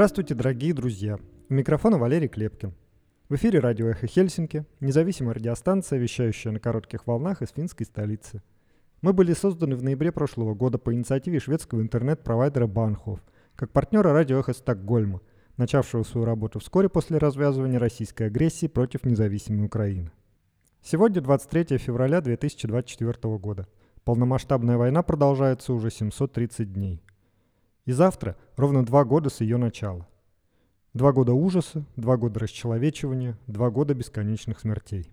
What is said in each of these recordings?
Здравствуйте, дорогие друзья. У микрофона Валерий Клепкин. В эфире радио «Эхо Хельсинки», независимая радиостанция, вещающая на коротких волнах из финской столицы. Мы были созданы в ноябре прошлого года по инициативе шведского интернет-провайдера Банхов, как партнера радио «Эхо Стокгольма», начавшего свою работу вскоре после развязывания российской агрессии против независимой Украины. Сегодня 23 февраля 2024 года. Полномасштабная война продолжается уже 730 дней. И завтра ровно два года с ее начала. Два года ужаса, два года расчеловечивания, два года бесконечных смертей.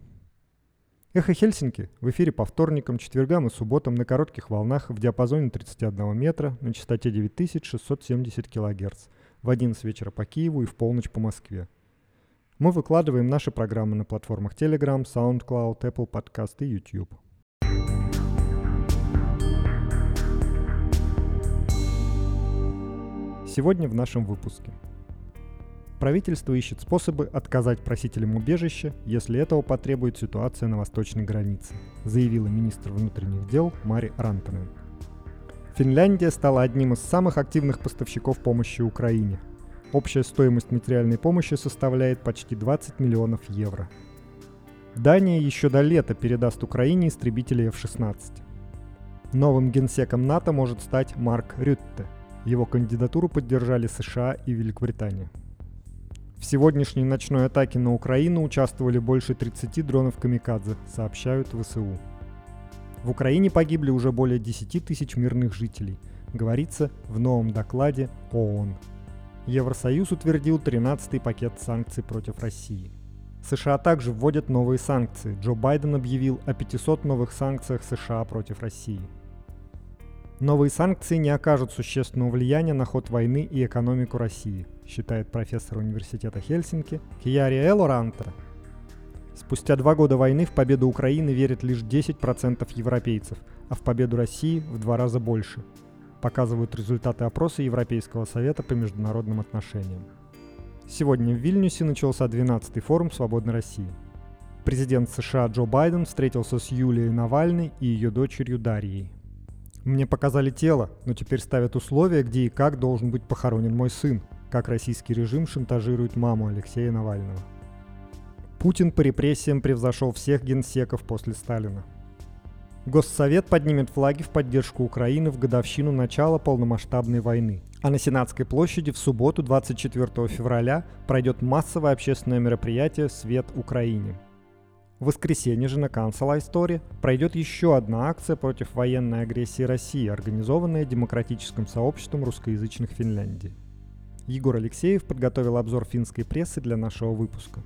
Эхо Хельсинки в эфире по вторникам, четвергам и субботам на коротких волнах в диапазоне 31 метра на частоте 9670 кГц в 11 вечера по Киеву и в полночь по Москве. Мы выкладываем наши программы на платформах Telegram, SoundCloud, Apple Podcast и YouTube. Сегодня в нашем выпуске. Правительство ищет способы отказать просителям убежища, если этого потребует ситуация на восточной границе, заявила министр внутренних дел Мари Рантанен. Финляндия стала одним из самых активных поставщиков помощи Украине. Общая стоимость материальной помощи составляет почти 20 миллионов евро. Дания еще до лета передаст Украине истребители F-16. Новым генсеком НАТО может стать Марк Рютте – его кандидатуру поддержали США и Великобритания. В сегодняшней ночной атаке на Украину участвовали больше 30 дронов «Камикадзе», сообщают ВСУ. В Украине погибли уже более 10 тысяч мирных жителей, говорится в новом докладе ООН. Евросоюз утвердил 13-й пакет санкций против России. США также вводят новые санкции. Джо Байден объявил о 500 новых санкциях США против России – Новые санкции не окажут существенного влияния на ход войны и экономику России, считает профессор университета Хельсинки Кияри Элоранта. Спустя два года войны в победу Украины верят лишь 10% европейцев, а в победу России в два раза больше, показывают результаты опроса Европейского совета по международным отношениям. Сегодня в Вильнюсе начался 12-й форум «Свободной России». Президент США Джо Байден встретился с Юлией Навальной и ее дочерью Дарьей. Мне показали тело, но теперь ставят условия, где и как должен быть похоронен мой сын, как российский режим шантажирует маму Алексея Навального. Путин по репрессиям превзошел всех генсеков после Сталина. Госсовет поднимет флаги в поддержку Украины в годовщину начала полномасштабной войны. А на Сенатской площади в субботу 24 февраля пройдет массовое общественное мероприятие «Свет Украине», в воскресенье же на Council Story пройдет еще одна акция против военной агрессии России, организованная демократическим сообществом русскоязычных Финляндии. Егор Алексеев подготовил обзор финской прессы для нашего выпуска.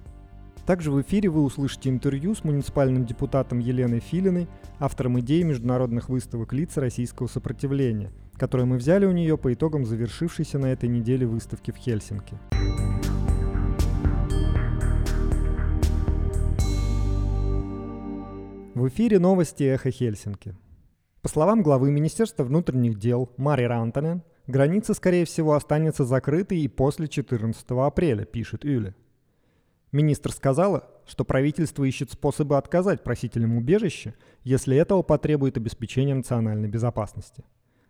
Также в эфире вы услышите интервью с муниципальным депутатом Еленой Филиной, автором идеи международных выставок лиц российского сопротивления, которые мы взяли у нее по итогам завершившейся на этой неделе выставки в Хельсинки. В эфире новости «Эхо Хельсинки». По словам главы Министерства внутренних дел Мари Рантанен, граница, скорее всего, останется закрытой и после 14 апреля, пишет Юля. Министр сказала, что правительство ищет способы отказать просителям убежища, если этого потребует обеспечение национальной безопасности.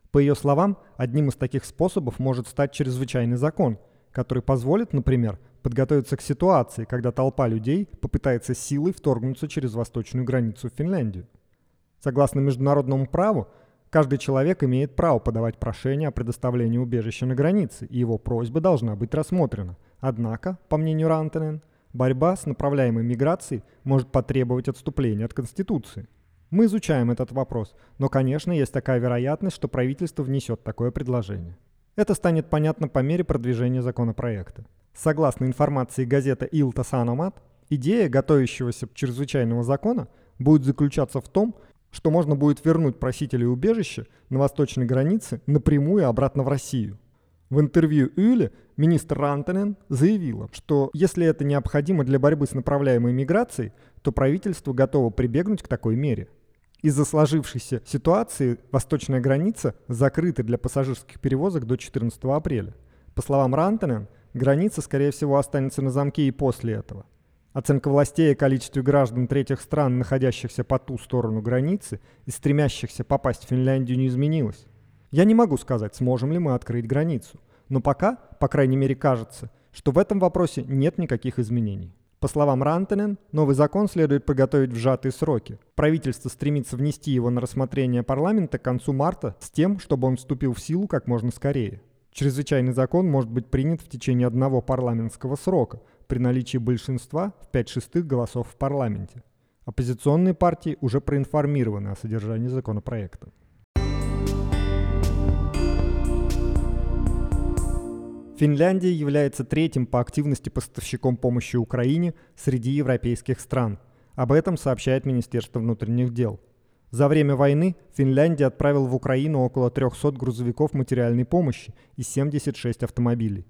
По ее словам, одним из таких способов может стать чрезвычайный закон, который позволит, например, подготовиться к ситуации, когда толпа людей попытается силой вторгнуться через восточную границу в Финляндию. Согласно международному праву, каждый человек имеет право подавать прошение о предоставлении убежища на границе, и его просьба должна быть рассмотрена. Однако, по мнению Рантенен, борьба с направляемой миграцией может потребовать отступления от Конституции. Мы изучаем этот вопрос, но, конечно, есть такая вероятность, что правительство внесет такое предложение. Это станет понятно по мере продвижения законопроекта. Согласно информации газеты Илта Саномат, идея готовящегося чрезвычайного закона будет заключаться в том, что можно будет вернуть просителей убежища на восточной границе напрямую обратно в Россию. В интервью Юле министр Рантенен заявила, что если это необходимо для борьбы с направляемой миграцией, то правительство готово прибегнуть к такой мере. Из-за сложившейся ситуации восточная граница закрыта для пассажирских перевозок до 14 апреля. По словам Рантенен, Граница, скорее всего, останется на замке и после этого. Оценка властей о количестве граждан третьих стран, находящихся по ту сторону границы и стремящихся попасть в Финляндию, не изменилась. Я не могу сказать, сможем ли мы открыть границу, Но пока, по крайней мере кажется, что в этом вопросе нет никаких изменений. По словам Рантенен, новый закон следует подготовить в сжатые сроки. Правительство стремится внести его на рассмотрение парламента к концу марта с тем, чтобы он вступил в силу как можно скорее. Чрезвычайный закон может быть принят в течение одного парламентского срока при наличии большинства в 5 шестых голосов в парламенте. Оппозиционные партии уже проинформированы о содержании законопроекта. Финляндия является третьим по активности поставщиком помощи Украине среди европейских стран. Об этом сообщает Министерство внутренних дел. За время войны Финляндия отправила в Украину около 300 грузовиков материальной помощи и 76 автомобилей.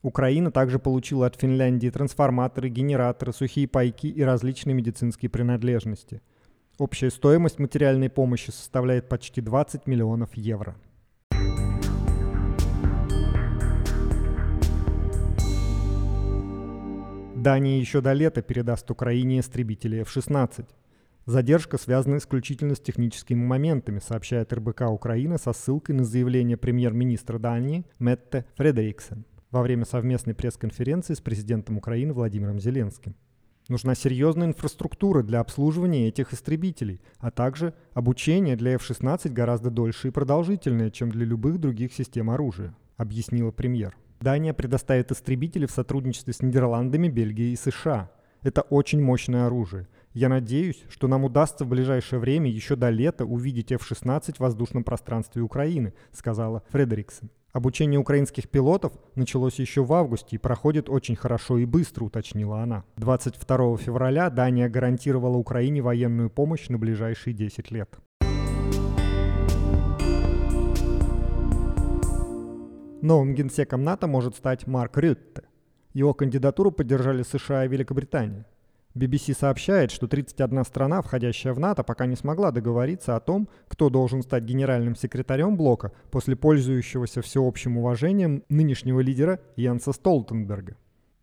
Украина также получила от Финляндии трансформаторы, генераторы, сухие пайки и различные медицинские принадлежности. Общая стоимость материальной помощи составляет почти 20 миллионов евро. Дания еще до лета передаст Украине истребители F-16. Задержка связана исключительно с техническими моментами, сообщает РБК Украины со ссылкой на заявление премьер-министра Дании Метте Фредериксен во время совместной пресс-конференции с президентом Украины Владимиром Зеленским. Нужна серьезная инфраструктура для обслуживания этих истребителей, а также обучение для F-16 гораздо дольше и продолжительное, чем для любых других систем оружия, объяснила премьер. Дания предоставит истребители в сотрудничестве с Нидерландами, Бельгией и США. Это очень мощное оружие. Я надеюсь, что нам удастся в ближайшее время еще до лета увидеть F-16 в воздушном пространстве Украины, сказала Фредериксон. Обучение украинских пилотов началось еще в августе и проходит очень хорошо и быстро, уточнила она. 22 февраля Дания гарантировала Украине военную помощь на ближайшие 10 лет. Новым генсеком НАТО может стать Марк Рютте. Его кандидатуру поддержали США и Великобритания. BBC сообщает, что 31 страна, входящая в НАТО, пока не смогла договориться о том, кто должен стать генеральным секретарем блока после пользующегося всеобщим уважением нынешнего лидера Янса Столтенберга.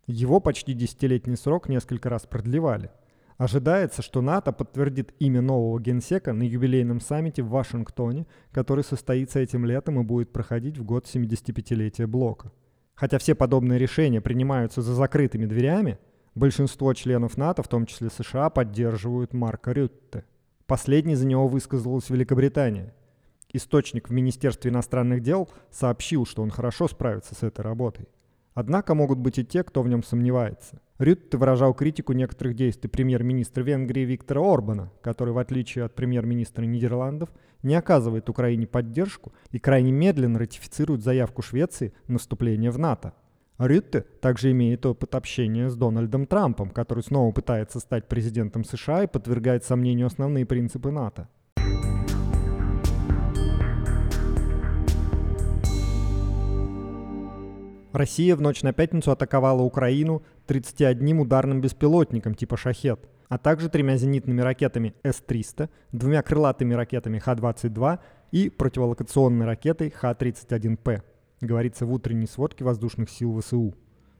Его почти десятилетний срок несколько раз продлевали – Ожидается, что НАТО подтвердит имя нового генсека на юбилейном саммите в Вашингтоне, который состоится этим летом и будет проходить в год 75-летия блока. Хотя все подобные решения принимаются за закрытыми дверями, большинство членов НАТО, в том числе США, поддерживают Марка Рютте. Последний за него высказалась Великобритания. Источник в Министерстве иностранных дел сообщил, что он хорошо справится с этой работой. Однако могут быть и те, кто в нем сомневается. Рютте выражал критику некоторых действий премьер-министра Венгрии Виктора Орбана, который, в отличие от премьер-министра Нидерландов, не оказывает Украине поддержку и крайне медленно ратифицирует заявку Швеции на вступление в НАТО. Рютте также имеет опыт общения с Дональдом Трампом, который снова пытается стать президентом США и подвергает сомнению основные принципы НАТО. Россия в ночь на пятницу атаковала Украину 31 ударным беспилотником типа «Шахет», а также тремя зенитными ракетами С-300, двумя крылатыми ракетами Х-22 и противолокационной ракетой Х-31П, говорится в утренней сводке воздушных сил ВСУ.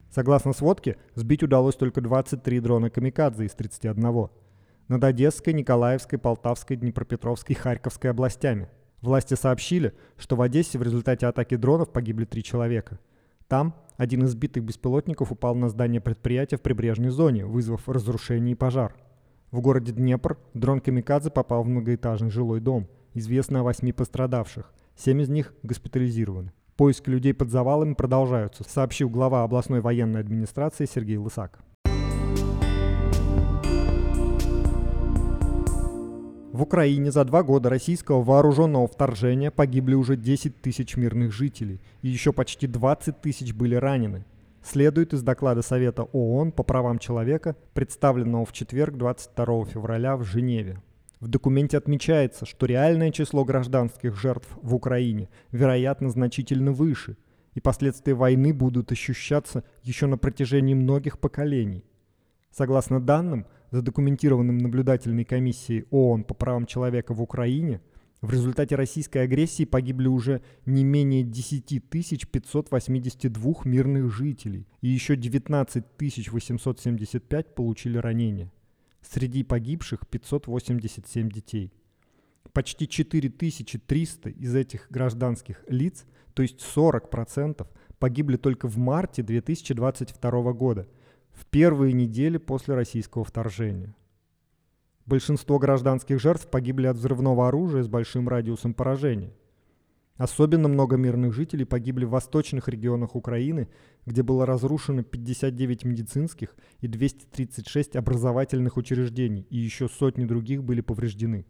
Согласно сводке, сбить удалось только 23 дрона «Камикадзе» из 31 над Одесской, Николаевской, Полтавской, Днепропетровской и Харьковской областями. Власти сообщили, что в Одессе в результате атаки дронов погибли три человека – там один из сбитых беспилотников упал на здание предприятия в прибрежной зоне, вызвав разрушение и пожар. В городе Днепр дрон «Камикадзе» попал в многоэтажный жилой дом. Известно о восьми пострадавших. Семь из них госпитализированы. Поиски людей под завалами продолжаются, сообщил глава областной военной администрации Сергей Лысак. В Украине за два года российского вооруженного вторжения погибли уже 10 тысяч мирных жителей, и еще почти 20 тысяч были ранены. Следует из доклада Совета ООН по правам человека, представленного в четверг 22 февраля в Женеве. В документе отмечается, что реальное число гражданских жертв в Украине, вероятно, значительно выше, и последствия войны будут ощущаться еще на протяжении многих поколений. Согласно данным, задокументированным наблюдательной комиссией ООН по правам человека в Украине, в результате российской агрессии погибли уже не менее 10 582 мирных жителей, и еще 19 875 получили ранения. Среди погибших 587 детей. Почти 4300 из этих гражданских лиц, то есть 40%, погибли только в марте 2022 года, в первые недели после российского вторжения. Большинство гражданских жертв погибли от взрывного оружия с большим радиусом поражения. Особенно много мирных жителей погибли в восточных регионах Украины, где было разрушено 59 медицинских и 236 образовательных учреждений, и еще сотни других были повреждены.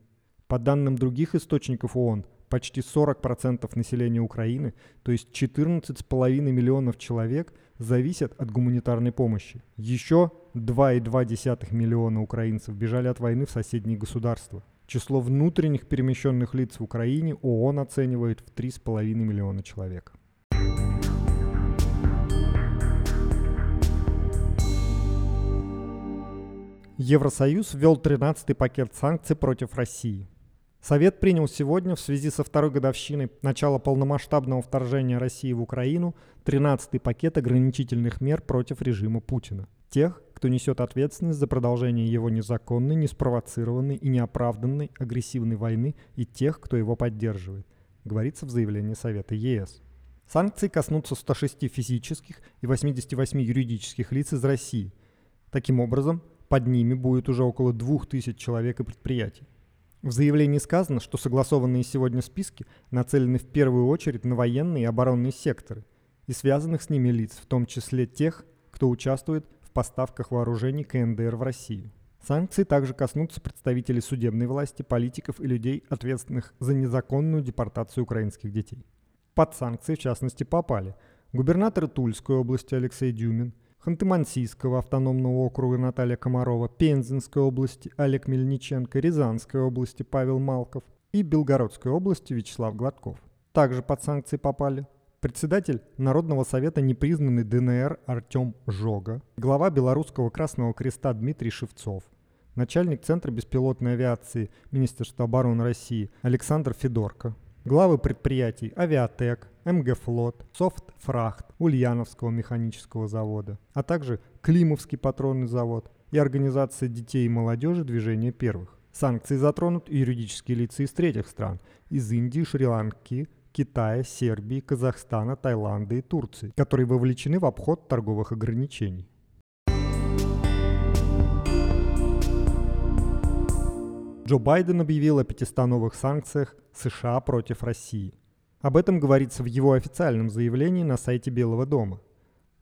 По данным других источников ООН, почти 40% населения Украины, то есть 14,5 миллионов человек, зависят от гуманитарной помощи. Еще 2,2 миллиона украинцев бежали от войны в соседние государства. Число внутренних перемещенных лиц в Украине ООН оценивает в 3,5 миллиона человек. Евросоюз ввел 13-й пакет санкций против России. Совет принял сегодня в связи со второй годовщиной начала полномасштабного вторжения России в Украину 13-й пакет ограничительных мер против режима Путина. Тех, кто несет ответственность за продолжение его незаконной, неспровоцированной и неоправданной агрессивной войны и тех, кто его поддерживает, говорится в заявлении Совета ЕС. Санкции коснутся 106 физических и 88 юридических лиц из России. Таким образом, под ними будет уже около 2000 человек и предприятий. В заявлении сказано, что согласованные сегодня списки нацелены в первую очередь на военные и оборонные секторы и связанных с ними лиц, в том числе тех, кто участвует поставках вооружений КНДР в Россию. Санкции также коснутся представителей судебной власти, политиков и людей, ответственных за незаконную депортацию украинских детей. Под санкции, в частности, попали губернаторы Тульской области Алексей Дюмин – Ханты-Мансийского автономного округа Наталья Комарова, Пензенской области Олег Мельниченко, Рязанской области Павел Малков и Белгородской области Вячеслав Гладков. Также под санкции попали председатель Народного совета непризнанный ДНР Артем Жога, глава Белорусского Красного Креста Дмитрий Шевцов, начальник Центра беспилотной авиации Министерства обороны России Александр Федорко, главы предприятий «Авиатек», МГ-флот, «Софтфрахт», Ульяновского механического завода, а также Климовский патронный завод и Организация детей и молодежи движения первых. Санкции затронут и юридические лица из третьих стран – из Индии, Шри-Ланки, Китая, Сербии, Казахстана, Таиланда и Турции, которые вовлечены в обход торговых ограничений. Джо Байден объявил о 500 новых санкциях США против России. Об этом говорится в его официальном заявлении на сайте Белого дома.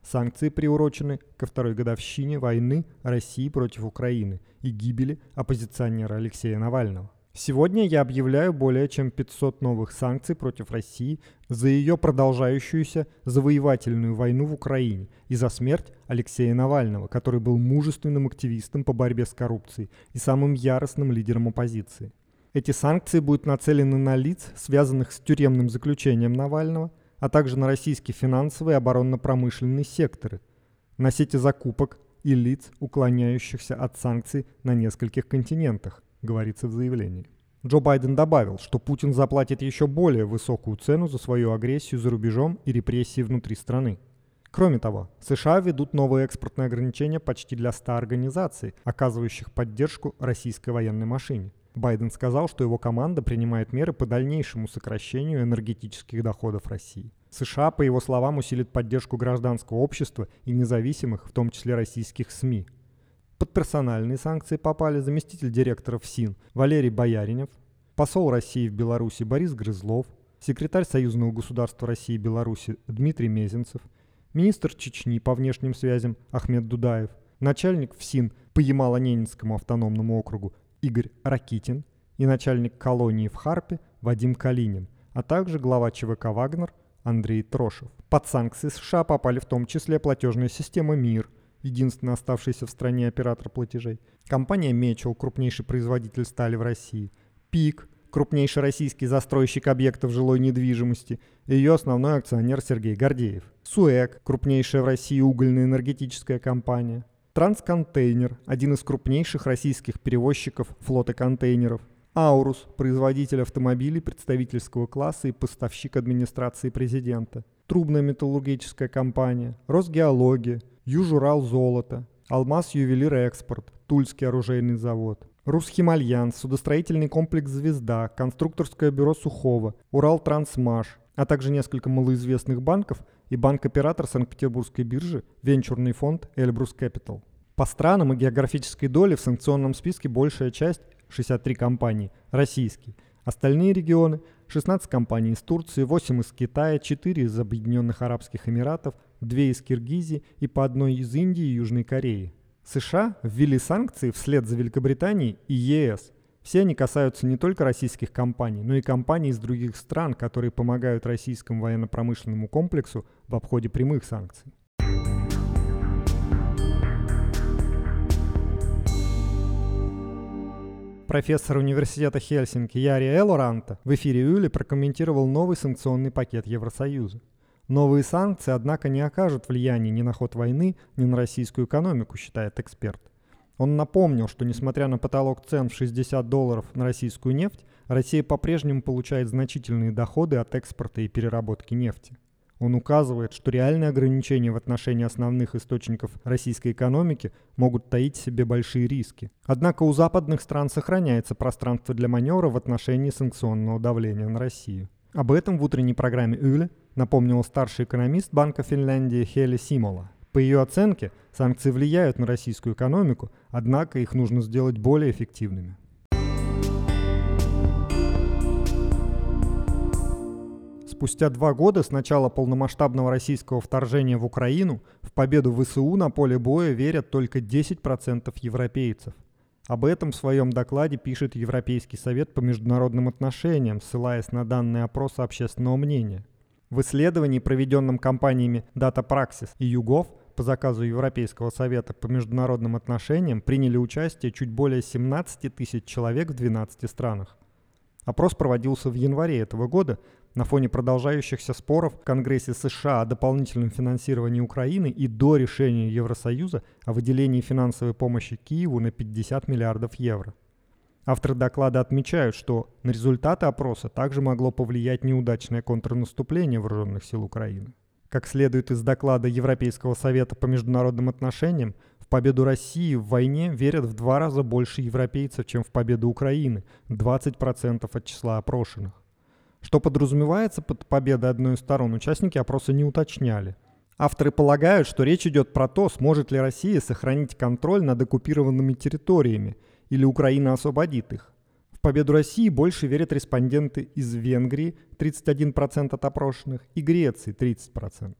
Санкции приурочены ко второй годовщине войны России против Украины и гибели оппозиционера Алексея Навального. Сегодня я объявляю более чем 500 новых санкций против России за ее продолжающуюся завоевательную войну в Украине и за смерть Алексея Навального, который был мужественным активистом по борьбе с коррупцией и самым яростным лидером оппозиции. Эти санкции будут нацелены на лиц, связанных с тюремным заключением Навального, а также на российские финансовые и оборонно-промышленные секторы, на сети закупок и лиц, уклоняющихся от санкций на нескольких континентах, говорится в заявлении. Джо Байден добавил, что Путин заплатит еще более высокую цену за свою агрессию за рубежом и репрессии внутри страны. Кроме того, США ведут новые экспортные ограничения почти для 100 организаций, оказывающих поддержку российской военной машине. Байден сказал, что его команда принимает меры по дальнейшему сокращению энергетических доходов России. США, по его словам, усилит поддержку гражданского общества и независимых, в том числе российских СМИ. Под персональные санкции попали заместитель директора ФСИН Валерий Бояринев, посол России в Беларуси Борис Грызлов, секретарь Союзного государства России и Беларуси Дмитрий Мезенцев, министр Чечни по внешним связям Ахмед Дудаев, начальник ФСИН по Ямало-Ненецкому автономному округу Игорь Ракитин и начальник колонии в Харпе Вадим Калинин, а также глава ЧВК «Вагнер» Андрей Трошев. Под санкции США попали в том числе платежная система «Мир», единственный оставшийся в стране оператор платежей, компания «Мечел», крупнейший производитель стали в России, «ПИК», крупнейший российский застройщик объектов жилой недвижимости, и ее основной акционер Сергей Гордеев, «СУЭК», крупнейшая в России угольная энергетическая компания, Трансконтейнер, один из крупнейших российских перевозчиков флота контейнеров. Аурус, производитель автомобилей представительского класса и поставщик администрации президента. Трубная металлургическая компания, Росгеология, Южурал золото, Алмаз ювелир экспорт, Тульский оружейный завод. Русхимальянс, судостроительный комплекс «Звезда», конструкторское бюро Сухого, Урал Трансмаш, а также несколько малоизвестных банков и банк-оператор Санкт-Петербургской биржи, венчурный фонд Эльбрус Capital. По странам и географической доле в санкционном списке большая часть, 63 компании, российские. Остальные регионы – 16 компаний из Турции, 8 из Китая, 4 из Объединенных Арабских Эмиратов, 2 из Киргизии и по одной из Индии и Южной Кореи. США ввели санкции вслед за Великобританией и ЕС. Все они касаются не только российских компаний, но и компаний из других стран, которые помогают российскому военно-промышленному комплексу в обходе прямых санкций. Профессор университета Хельсинки Яри Элоранта в эфире Юли прокомментировал новый санкционный пакет Евросоюза. Новые санкции, однако, не окажут влияния ни на ход войны, ни на российскую экономику, считает эксперт. Он напомнил, что несмотря на потолок цен в 60 долларов на российскую нефть, Россия по-прежнему получает значительные доходы от экспорта и переработки нефти. Он указывает, что реальные ограничения в отношении основных источников российской экономики могут таить в себе большие риски. Однако у западных стран сохраняется пространство для маневра в отношении санкционного давления на Россию. Об этом в утренней программе Юле напомнил старший экономист Банка Финляндии Хели Симола. По ее оценке, санкции влияют на российскую экономику, однако их нужно сделать более эффективными. Спустя два года с начала полномасштабного российского вторжения в Украину в победу ВСУ на поле боя верят только 10% европейцев. Об этом в своем докладе пишет Европейский совет по международным отношениям, ссылаясь на данные опроса общественного мнения. В исследовании, проведенном компаниями Data Praxis и YouGov, по заказу Европейского совета по международным отношениям приняли участие чуть более 17 тысяч человек в 12 странах. Опрос проводился в январе этого года на фоне продолжающихся споров в Конгрессе США о дополнительном финансировании Украины и до решения Евросоюза о выделении финансовой помощи Киеву на 50 миллиардов евро. Авторы доклада отмечают, что на результаты опроса также могло повлиять неудачное контрнаступление вооруженных сил Украины. Как следует из доклада Европейского совета по международным отношениям, в победу России в войне верят в два раза больше европейцев, чем в победу Украины – 20% от числа опрошенных. Что подразумевается под победой одной из сторон, участники опроса не уточняли. Авторы полагают, что речь идет про то, сможет ли Россия сохранить контроль над оккупированными территориями, или Украина освободит их победу России больше верят респонденты из Венгрии 31% от опрошенных и Греции 30%.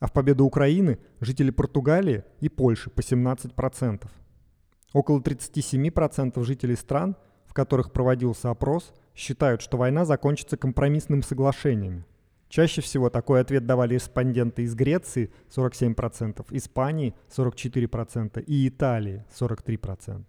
А в победу Украины жители Португалии и Польши по 17%. Около 37% жителей стран, в которых проводился опрос, считают, что война закончится компромиссным соглашением. Чаще всего такой ответ давали респонденты из Греции 47%, Испании 44% и Италии 43%.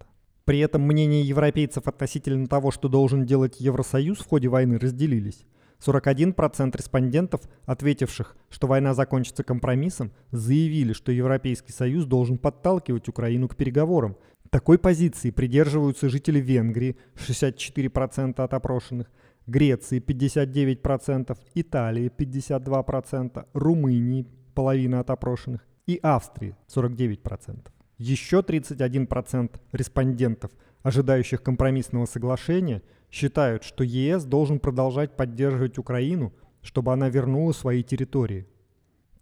При этом мнения европейцев относительно того, что должен делать Евросоюз в ходе войны, разделились. 41% респондентов, ответивших, что война закончится компромиссом, заявили, что Европейский Союз должен подталкивать Украину к переговорам. Такой позиции придерживаются жители Венгрии, 64% от опрошенных, Греции 59%, Италии 52%, Румынии половина от опрошенных и Австрии 49%. Еще 31% респондентов, ожидающих компромиссного соглашения, считают, что ЕС должен продолжать поддерживать Украину, чтобы она вернула свои территории.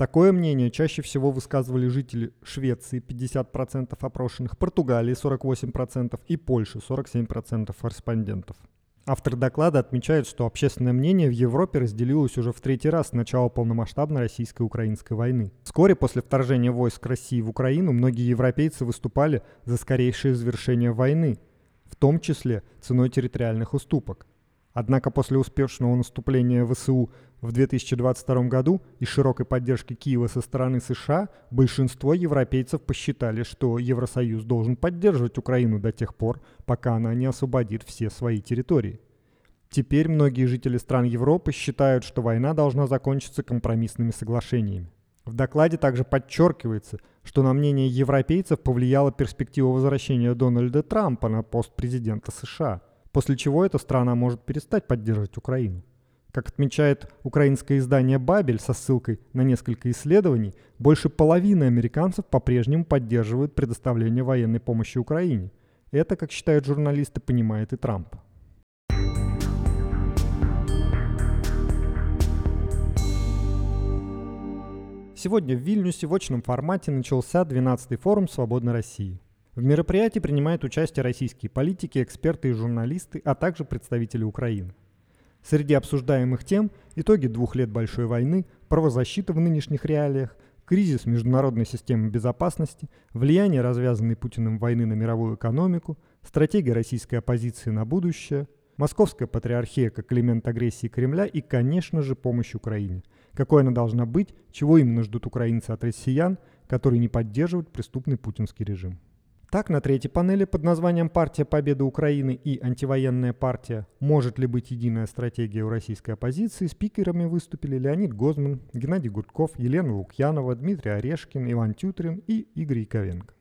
Такое мнение чаще всего высказывали жители Швеции 50% опрошенных, Португалии 48% и Польши 47% респондентов. Автор доклада отмечает, что общественное мнение в Европе разделилось уже в третий раз с начала полномасштабной российско-украинской войны. Вскоре после вторжения войск России в Украину многие европейцы выступали за скорейшее завершение войны, в том числе ценой территориальных уступок. Однако после успешного наступления ВСУ в 2022 году и широкой поддержки Киева со стороны США большинство европейцев посчитали, что Евросоюз должен поддерживать Украину до тех пор, пока она не освободит все свои территории. Теперь многие жители стран Европы считают, что война должна закончиться компромиссными соглашениями. В докладе также подчеркивается, что на мнение европейцев повлияла перспектива возвращения Дональда Трампа на пост президента США – после чего эта страна может перестать поддерживать Украину. Как отмечает украинское издание «Бабель» со ссылкой на несколько исследований, больше половины американцев по-прежнему поддерживают предоставление военной помощи Украине. Это, как считают журналисты, понимает и Трамп. Сегодня в Вильнюсе в очном формате начался 12-й форум «Свободной России». В мероприятии принимают участие российские политики, эксперты и журналисты, а также представители Украины. Среди обсуждаемых тем – итоги двух лет большой войны, правозащита в нынешних реалиях, кризис международной системы безопасности, влияние развязанной Путиным войны на мировую экономику, стратегия российской оппозиции на будущее, московская патриархия как элемент агрессии Кремля и, конечно же, помощь Украине. Какой она должна быть, чего именно ждут украинцы от россиян, которые не поддерживают преступный путинский режим. Так, на третьей панели под названием «Партия Победы Украины» и «Антивоенная партия. Может ли быть единая стратегия у российской оппозиции» спикерами выступили Леонид Гозман, Геннадий Гудков, Елена Лукьянова, Дмитрий Орешкин, Иван Тютрин и Игорь Яковенко.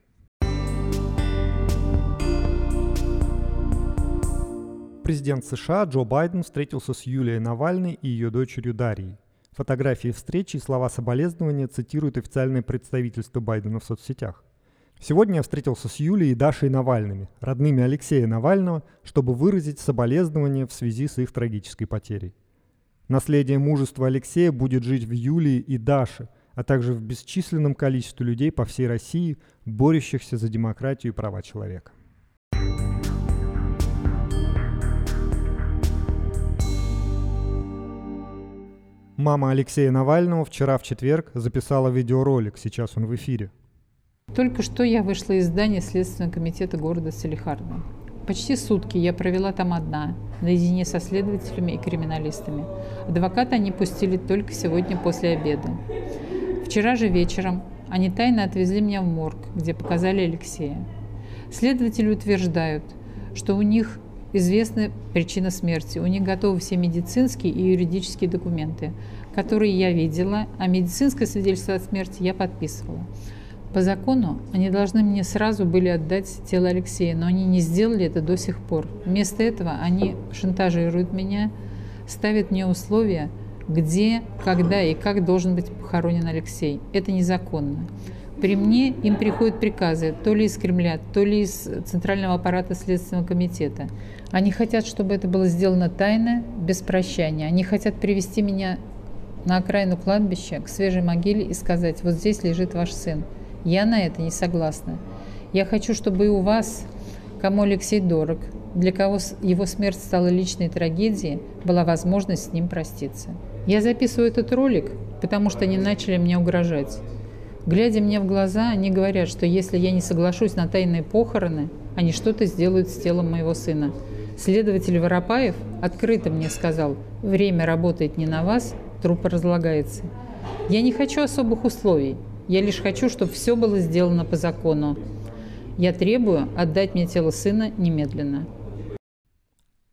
Президент США Джо Байден встретился с Юлией Навальной и ее дочерью Дарьей. Фотографии встречи и слова соболезнования цитируют официальное представительство Байдена в соцсетях. Сегодня я встретился с Юлией и Дашей Навальными, родными Алексея Навального, чтобы выразить соболезнования в связи с их трагической потерей. Наследие мужества Алексея будет жить в Юлии и Даше, а также в бесчисленном количестве людей по всей России, борющихся за демократию и права человека. Мама Алексея Навального вчера в четверг записала видеоролик, сейчас он в эфире – только что я вышла из здания Следственного комитета города Салихарда. Почти сутки я провела там одна, наедине со следователями и криминалистами. Адвоката они пустили только сегодня после обеда. Вчера же вечером они тайно отвезли меня в морг, где показали Алексея. Следователи утверждают, что у них известна причина смерти. У них готовы все медицинские и юридические документы, которые я видела, а медицинское свидетельство о смерти я подписывала. По закону они должны мне сразу были отдать тело Алексея, но они не сделали это до сих пор. Вместо этого они шантажируют меня, ставят мне условия, где, когда и как должен быть похоронен Алексей. Это незаконно. При мне им приходят приказы то ли из Кремля, то ли из Центрального аппарата Следственного комитета. Они хотят, чтобы это было сделано тайно, без прощания. Они хотят привести меня на окраину кладбища, к свежей могиле и сказать, вот здесь лежит ваш сын. Я на это не согласна. Я хочу, чтобы и у вас, кому Алексей дорог, для кого его смерть стала личной трагедией, была возможность с ним проститься. Я записываю этот ролик, потому что они начали мне угрожать. Глядя мне в глаза, они говорят, что если я не соглашусь на тайные похороны, они что-то сделают с телом моего сына. Следователь Воропаев открыто мне сказал, время работает не на вас, труп разлагается. Я не хочу особых условий, я лишь хочу, чтобы все было сделано по закону. Я требую отдать мне тело сына немедленно.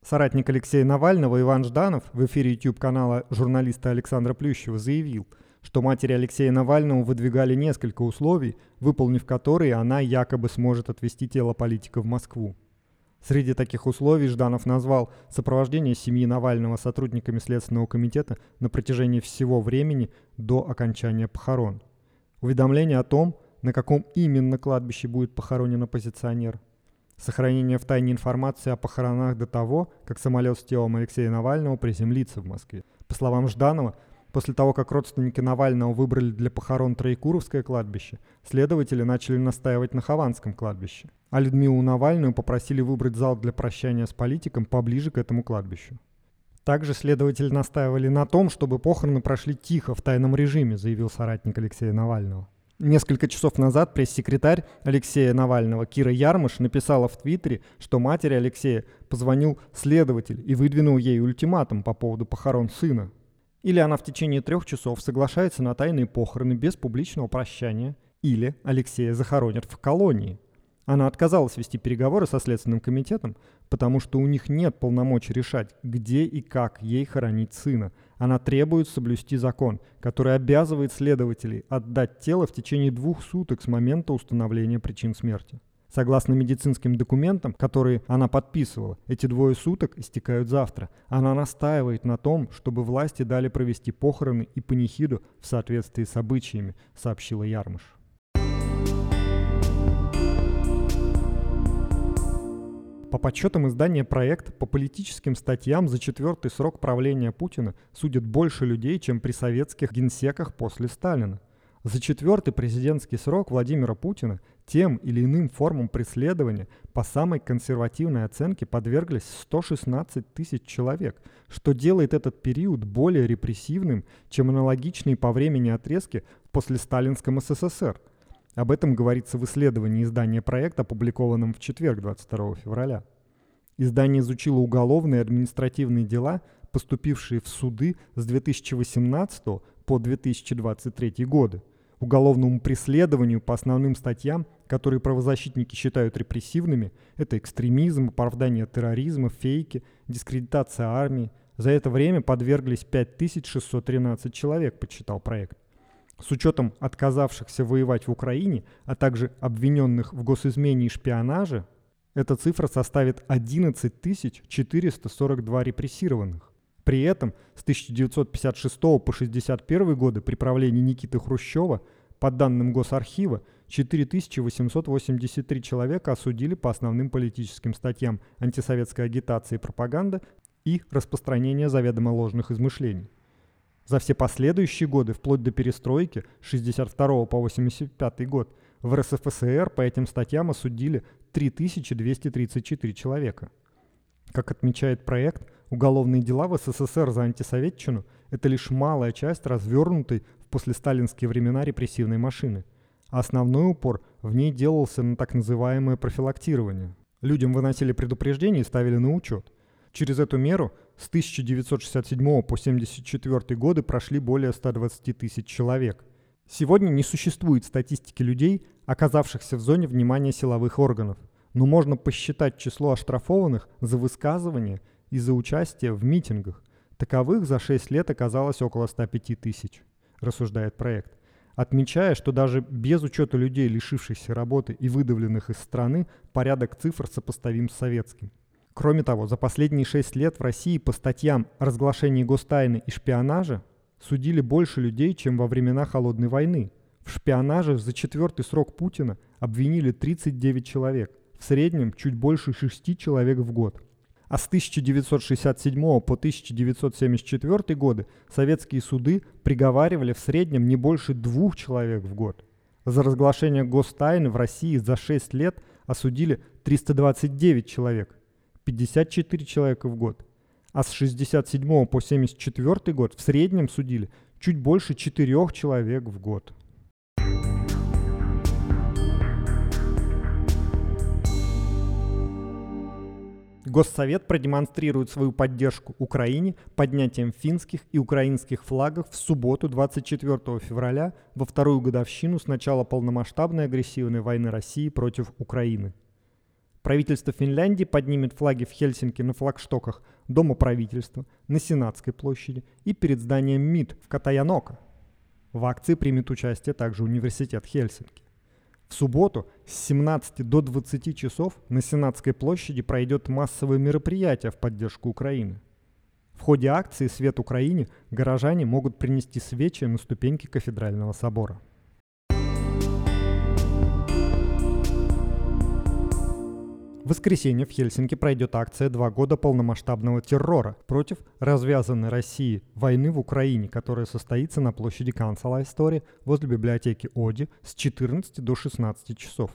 Соратник Алексея Навального Иван Жданов в эфире YouTube-канала журналиста Александра Плющева заявил, что матери Алексея Навального выдвигали несколько условий, выполнив которые она якобы сможет отвезти тело политика в Москву. Среди таких условий Жданов назвал сопровождение семьи Навального сотрудниками Следственного комитета на протяжении всего времени до окончания похорон – уведомление о том, на каком именно кладбище будет похоронен оппозиционер, сохранение в тайне информации о похоронах до того, как самолет с телом Алексея Навального приземлится в Москве. По словам Жданова, после того, как родственники Навального выбрали для похорон Троекуровское кладбище, следователи начали настаивать на Хованском кладбище, а Людмилу Навальную попросили выбрать зал для прощания с политиком поближе к этому кладбищу. Также следователи настаивали на том, чтобы похороны прошли тихо, в тайном режиме, заявил соратник Алексея Навального. Несколько часов назад пресс-секретарь Алексея Навального Кира Ярмыш написала в Твиттере, что матери Алексея позвонил следователь и выдвинул ей ультиматум по поводу похорон сына. Или она в течение трех часов соглашается на тайные похороны без публичного прощания, или Алексея захоронят в колонии – она отказалась вести переговоры со Следственным комитетом, потому что у них нет полномочий решать, где и как ей хоронить сына. Она требует соблюсти закон, который обязывает следователей отдать тело в течение двух суток с момента установления причин смерти. Согласно медицинским документам, которые она подписывала, эти двое суток истекают завтра. Она настаивает на том, чтобы власти дали провести похороны и панихиду в соответствии с обычаями, сообщила Ярмыш. По подсчетам издания «Проект», по политическим статьям за четвертый срок правления Путина судят больше людей, чем при советских генсеках после Сталина. За четвертый президентский срок Владимира Путина тем или иным формам преследования по самой консервативной оценке подверглись 116 тысяч человек, что делает этот период более репрессивным, чем аналогичные по времени отрезки после сталинском СССР. Об этом говорится в исследовании издания проекта, опубликованном в четверг, 22 февраля. Издание изучило уголовные и административные дела, поступившие в суды с 2018 по 2023 годы уголовному преследованию по основным статьям, которые правозащитники считают репрессивными, это экстремизм, оправдание терроризма, фейки, дискредитация армии. За это время подверглись 5613 человек, подсчитал проект. С учетом отказавшихся воевать в Украине, а также обвиненных в госизмене и шпионаже, эта цифра составит 11 442 репрессированных. При этом с 1956 по 1961 годы при правлении Никиты Хрущева, по данным Госархива, 4883 человека осудили по основным политическим статьям антисоветская агитация и пропаганда и распространение заведомо ложных измышлений. За все последующие годы, вплоть до перестройки, 62 по 85 год, в РСФСР по этим статьям осудили 3234 человека. Как отмечает проект, уголовные дела в СССР за антисоветчину – это лишь малая часть развернутой в послесталинские времена репрессивной машины. А основной упор в ней делался на так называемое профилактирование. Людям выносили предупреждения и ставили на учет. Через эту меру с 1967 по 1974 годы прошли более 120 тысяч человек. Сегодня не существует статистики людей, оказавшихся в зоне внимания силовых органов но можно посчитать число оштрафованных за высказывание и за участие в митингах. Таковых за 6 лет оказалось около 105 тысяч, рассуждает проект. Отмечая, что даже без учета людей, лишившихся работы и выдавленных из страны, порядок цифр сопоставим с советским. Кроме того, за последние 6 лет в России по статьям о разглашении гостайны и шпионажа судили больше людей, чем во времена Холодной войны. В шпионаже за четвертый срок Путина обвинили 39 человек – в среднем чуть больше 6 человек в год. А с 1967 по 1974 годы советские суды приговаривали в среднем не больше двух человек в год. За разглашение гостайны в России за 6 лет осудили 329 человек, 54 человека в год. А с 67 по 1974 год в среднем судили чуть больше 4 человек в год. Госсовет продемонстрирует свою поддержку Украине поднятием финских и украинских флагов в субботу 24 февраля во вторую годовщину с начала полномасштабной агрессивной войны России против Украины. Правительство Финляндии поднимет флаги в Хельсинки на флагштоках Дома правительства, на Сенатской площади и перед зданием МИД в Катаянока. В акции примет участие также Университет Хельсинки. В субботу с 17 до 20 часов на Сенатской площади пройдет массовое мероприятие в поддержку Украины. В ходе акции «Свет Украине» горожане могут принести свечи на ступеньки кафедрального собора. В воскресенье в Хельсинки пройдет акция «Два года полномасштабного террора» против развязанной России войны в Украине, которая состоится на площади Канцела Истории возле библиотеки Оди с 14 до 16 часов.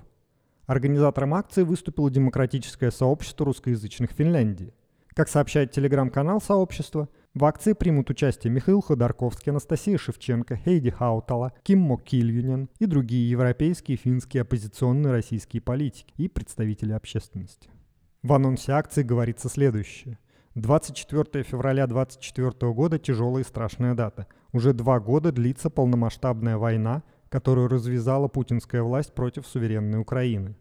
Организатором акции выступило демократическое сообщество русскоязычных Финляндии. Как сообщает телеграм-канал сообщества, в акции примут участие Михаил Ходорковский, Анастасия Шевченко, Хейди Хаутала, Киммо Кильюнен и другие европейские и финские оппозиционные российские политики и представители общественности. В анонсе акции говорится следующее. 24 февраля 2024 года – тяжелая и страшная дата. Уже два года длится полномасштабная война, которую развязала путинская власть против суверенной Украины.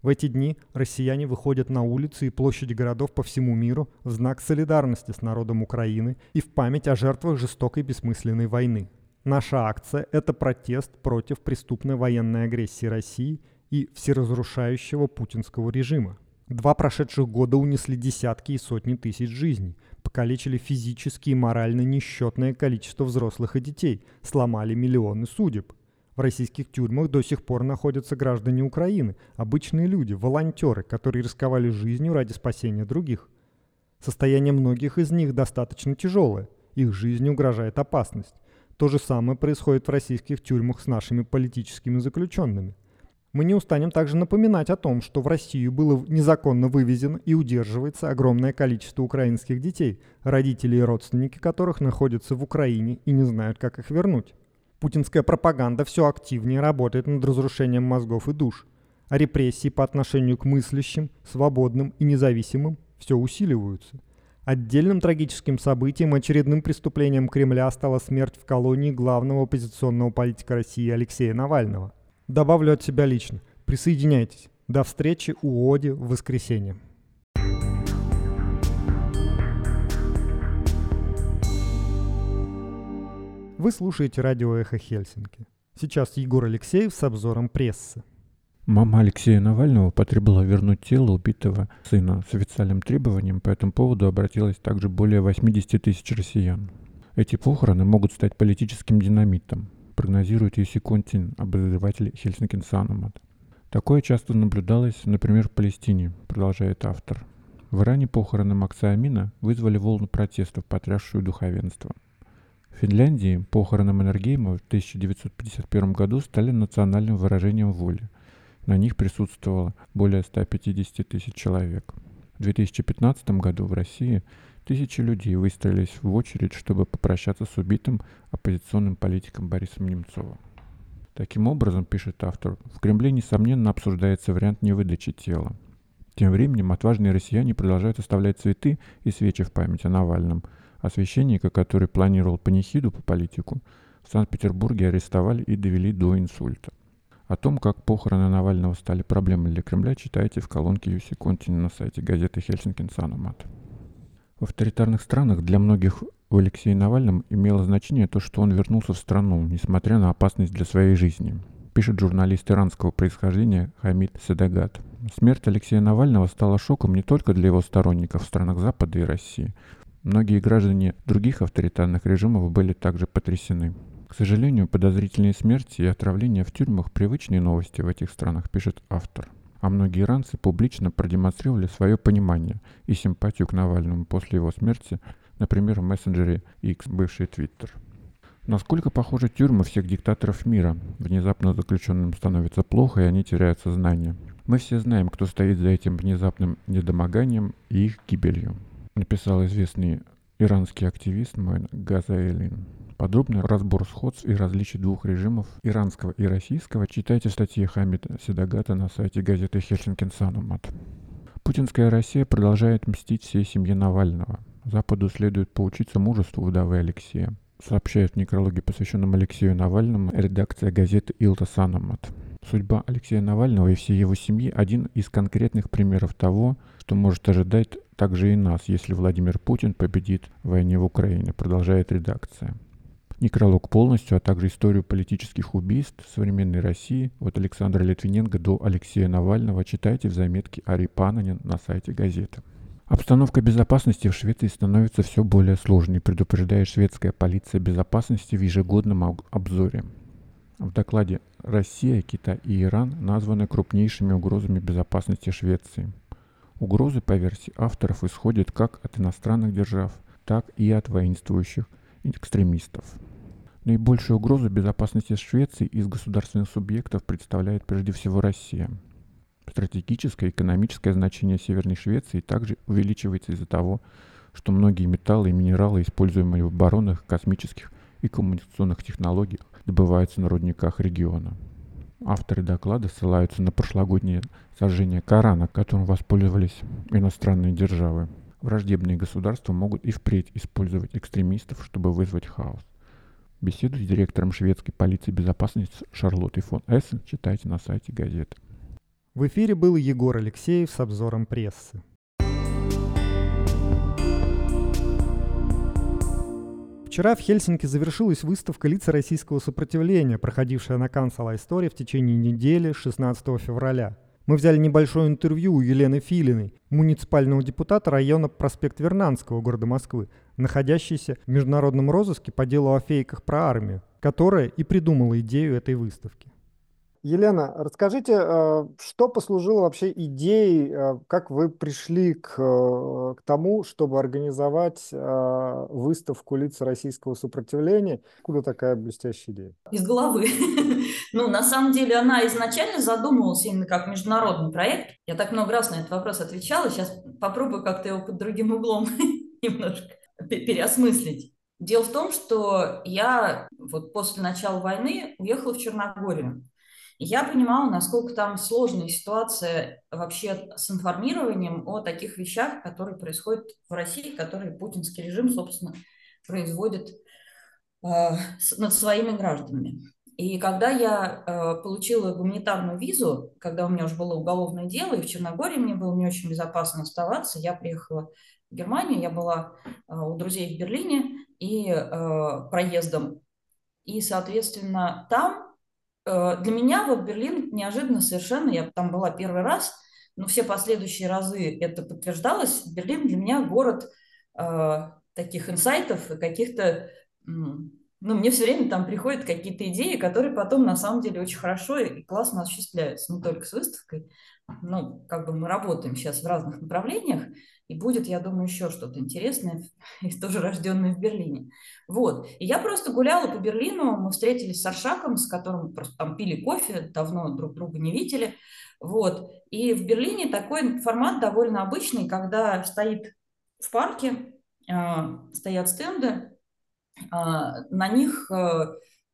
В эти дни россияне выходят на улицы и площади городов по всему миру в знак солидарности с народом Украины и в память о жертвах жестокой бессмысленной войны. Наша акция – это протест против преступной военной агрессии России и всеразрушающего путинского режима. Два прошедших года унесли десятки и сотни тысяч жизней, покалечили физически и морально несчетное количество взрослых и детей, сломали миллионы судеб. В российских тюрьмах до сих пор находятся граждане Украины, обычные люди, волонтеры, которые рисковали жизнью ради спасения других. Состояние многих из них достаточно тяжелое, их жизни угрожает опасность. То же самое происходит в российских тюрьмах с нашими политическими заключенными. Мы не устанем также напоминать о том, что в Россию было незаконно вывезено и удерживается огромное количество украинских детей, родители и родственники которых находятся в Украине и не знают, как их вернуть. Путинская пропаганда все активнее работает над разрушением мозгов и душ, а репрессии по отношению к мыслящим, свободным и независимым все усиливаются. Отдельным трагическим событием, очередным преступлением Кремля стала смерть в колонии главного оппозиционного политика России Алексея Навального. Добавлю от себя лично. Присоединяйтесь. До встречи у Оди в воскресенье. Вы слушаете радио «Эхо Хельсинки». Сейчас Егор Алексеев с обзором прессы. Мама Алексея Навального потребовала вернуть тело убитого сына с официальным требованием. По этому поводу обратилась также более 80 тысяч россиян. Эти похороны могут стать политическим динамитом, прогнозирует Юси Контин, обозреватель Хельсинки Санамат. Такое часто наблюдалось, например, в Палестине, продолжает автор. В Иране похороны Макса Амина вызвали волну протестов, потрясшую духовенство. В Финляндии похороны Маннергейма в 1951 году стали национальным выражением воли. На них присутствовало более 150 тысяч человек. В 2015 году в России Тысячи людей выстроились в очередь, чтобы попрощаться с убитым оппозиционным политиком Борисом Немцовым. Таким образом, пишет автор, в Кремле, несомненно, обсуждается вариант невыдачи тела. Тем временем отважные россияне продолжают оставлять цветы и свечи в память о Навальном, а священника, который планировал панихиду по политику, в Санкт-Петербурге арестовали и довели до инсульта. О том, как похороны Навального стали проблемой для Кремля, читайте в колонке Юси Контини на сайте газеты «Хельсинкин Санамат». В авторитарных странах для многих у Алексея Навального имело значение то, что он вернулся в страну, несмотря на опасность для своей жизни. Пишет журналист иранского происхождения Хамид Седагат. Смерть Алексея Навального стала шоком не только для его сторонников в странах Запада и России. Многие граждане других авторитарных режимов были также потрясены. К сожалению, подозрительные смерти и отравления в тюрьмах – привычные новости в этих странах, пишет автор а многие иранцы публично продемонстрировали свое понимание и симпатию к Навальному после его смерти, например, в мессенджере X, бывший Твиттер. Насколько похожи тюрьмы всех диктаторов мира? Внезапно заключенным становится плохо, и они теряют сознание. Мы все знаем, кто стоит за этим внезапным недомоганием и их гибелью, написал известный иранский активист Моин Газаэлин. Подробный разбор сходств и различий двух режимов иранского и российского читайте в статье Хамида Седагата на сайте газеты Хельсинкин Санумат. Путинская Россия продолжает мстить всей семье Навального. Западу следует поучиться мужеству вдовы Алексея. Сообщает в некрологе, посвященном Алексею Навальному, редакция газеты Илта Санамат. Судьба Алексея Навального и всей его семьи – один из конкретных примеров того, что может ожидать также и нас, если Владимир Путин победит в войне в Украине, продолжает редакция некролог полностью, а также историю политических убийств современной России от Александра Литвиненко до Алексея Навального читайте в заметке Ари Пананин на сайте газеты. Обстановка безопасности в Швеции становится все более сложной, предупреждает шведская полиция безопасности в ежегодном обзоре. В докладе «Россия, Китай и Иран» названы крупнейшими угрозами безопасности Швеции. Угрозы, по версии авторов, исходят как от иностранных держав, так и от воинствующих экстремистов. Наибольшую угрозу безопасности Швеции из государственных субъектов представляет прежде всего Россия. Стратегическое и экономическое значение Северной Швеции также увеличивается из-за того, что многие металлы и минералы, используемые в оборонных, космических и коммуникационных технологиях, добываются на рудниках региона. Авторы доклада ссылаются на прошлогоднее сожжение Корана, которым воспользовались иностранные державы. Враждебные государства могут и впредь использовать экстремистов, чтобы вызвать хаос. Беседу с директором шведской полиции безопасности Шарлоттой фон Эссен читайте на сайте газеты. В эфире был Егор Алексеев с обзором прессы. Вчера в Хельсинки завершилась выставка «Лица российского сопротивления», проходившая на Канцела Истории в течение недели 16 февраля. Мы взяли небольшое интервью у Елены Филиной, муниципального депутата района проспект Вернанского города Москвы, находящейся в международном розыске по делу о фейках про армию, которая и придумала идею этой выставки. Елена, расскажите, э, что послужило вообще идеей, э, как вы пришли к, э, к тому, чтобы организовать выставку лиц российского сопротивления? Откуда такая блестящая идея? Из головы. Ну, на самом деле, она изначально задумывалась именно как международный проект. Я так много раз на этот вопрос отвечала. Сейчас попробую как-то его под другим углом немножко переосмыслить. Дело в том, что я вот после начала войны уехала в Черногорию. Я понимала, насколько там сложная ситуация вообще с информированием о таких вещах, которые происходят в России, которые путинский режим, собственно, производит э, над своими гражданами. И когда я э, получила гуманитарную визу, когда у меня уже было уголовное дело, и в Черногории мне было не очень безопасно оставаться, я приехала в Германию, я была э, у друзей в Берлине и э, проездом. И, соответственно, там для меня вот Берлин неожиданно совершенно, я там была первый раз, но все последующие разы это подтверждалось. Берлин для меня город э, таких инсайтов и каких-то... Ну, мне все время там приходят какие-то идеи, которые потом на самом деле очень хорошо и классно осуществляются, не только с выставкой. Ну, как бы мы работаем сейчас в разных направлениях, и будет, я думаю, еще что-то интересное, и тоже рожденное в Берлине. Вот. И я просто гуляла по Берлину, мы встретились с Аршаком, с которым просто там пили кофе, давно друг друга не видели. Вот. И в Берлине такой формат довольно обычный, когда стоит в парке, э, стоят стенды, на них э,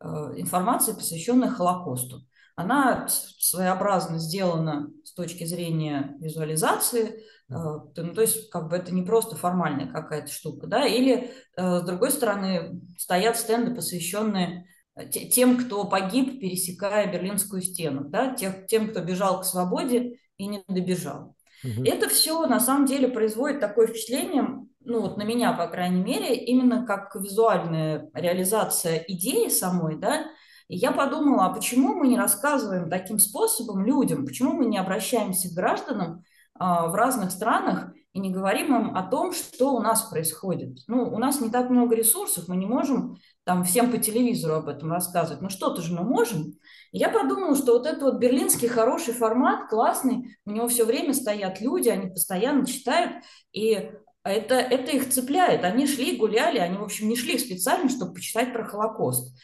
э, информация, посвященная Холокосту. Она своеобразно сделана с точки зрения визуализации, Э, ну, то есть, как бы это не просто формальная какая-то штука, да, или, с другой стороны, стоят стенды, посвященные тем, кто погиб, пересекая Берлинскую стену, да, тех, тем, кто бежал к свободе и не добежал. Угу. Это все на самом деле производит такое впечатление, ну вот на меня, по крайней мере, именно как визуальная реализация идеи самой, да, и я подумала, а почему мы не рассказываем таким способом людям, почему мы не обращаемся к гражданам а, в разных странах и не говорим им о том, что у нас происходит. Ну, у нас не так много ресурсов, мы не можем там всем по телевизору об этом рассказывать, но что-то же мы можем. И я подумала, что вот этот вот берлинский хороший формат, классный, у него все время стоят люди, они постоянно читают, и это, это их цепляет. Они шли, гуляли, они, в общем, не шли специально, чтобы почитать про Холокост.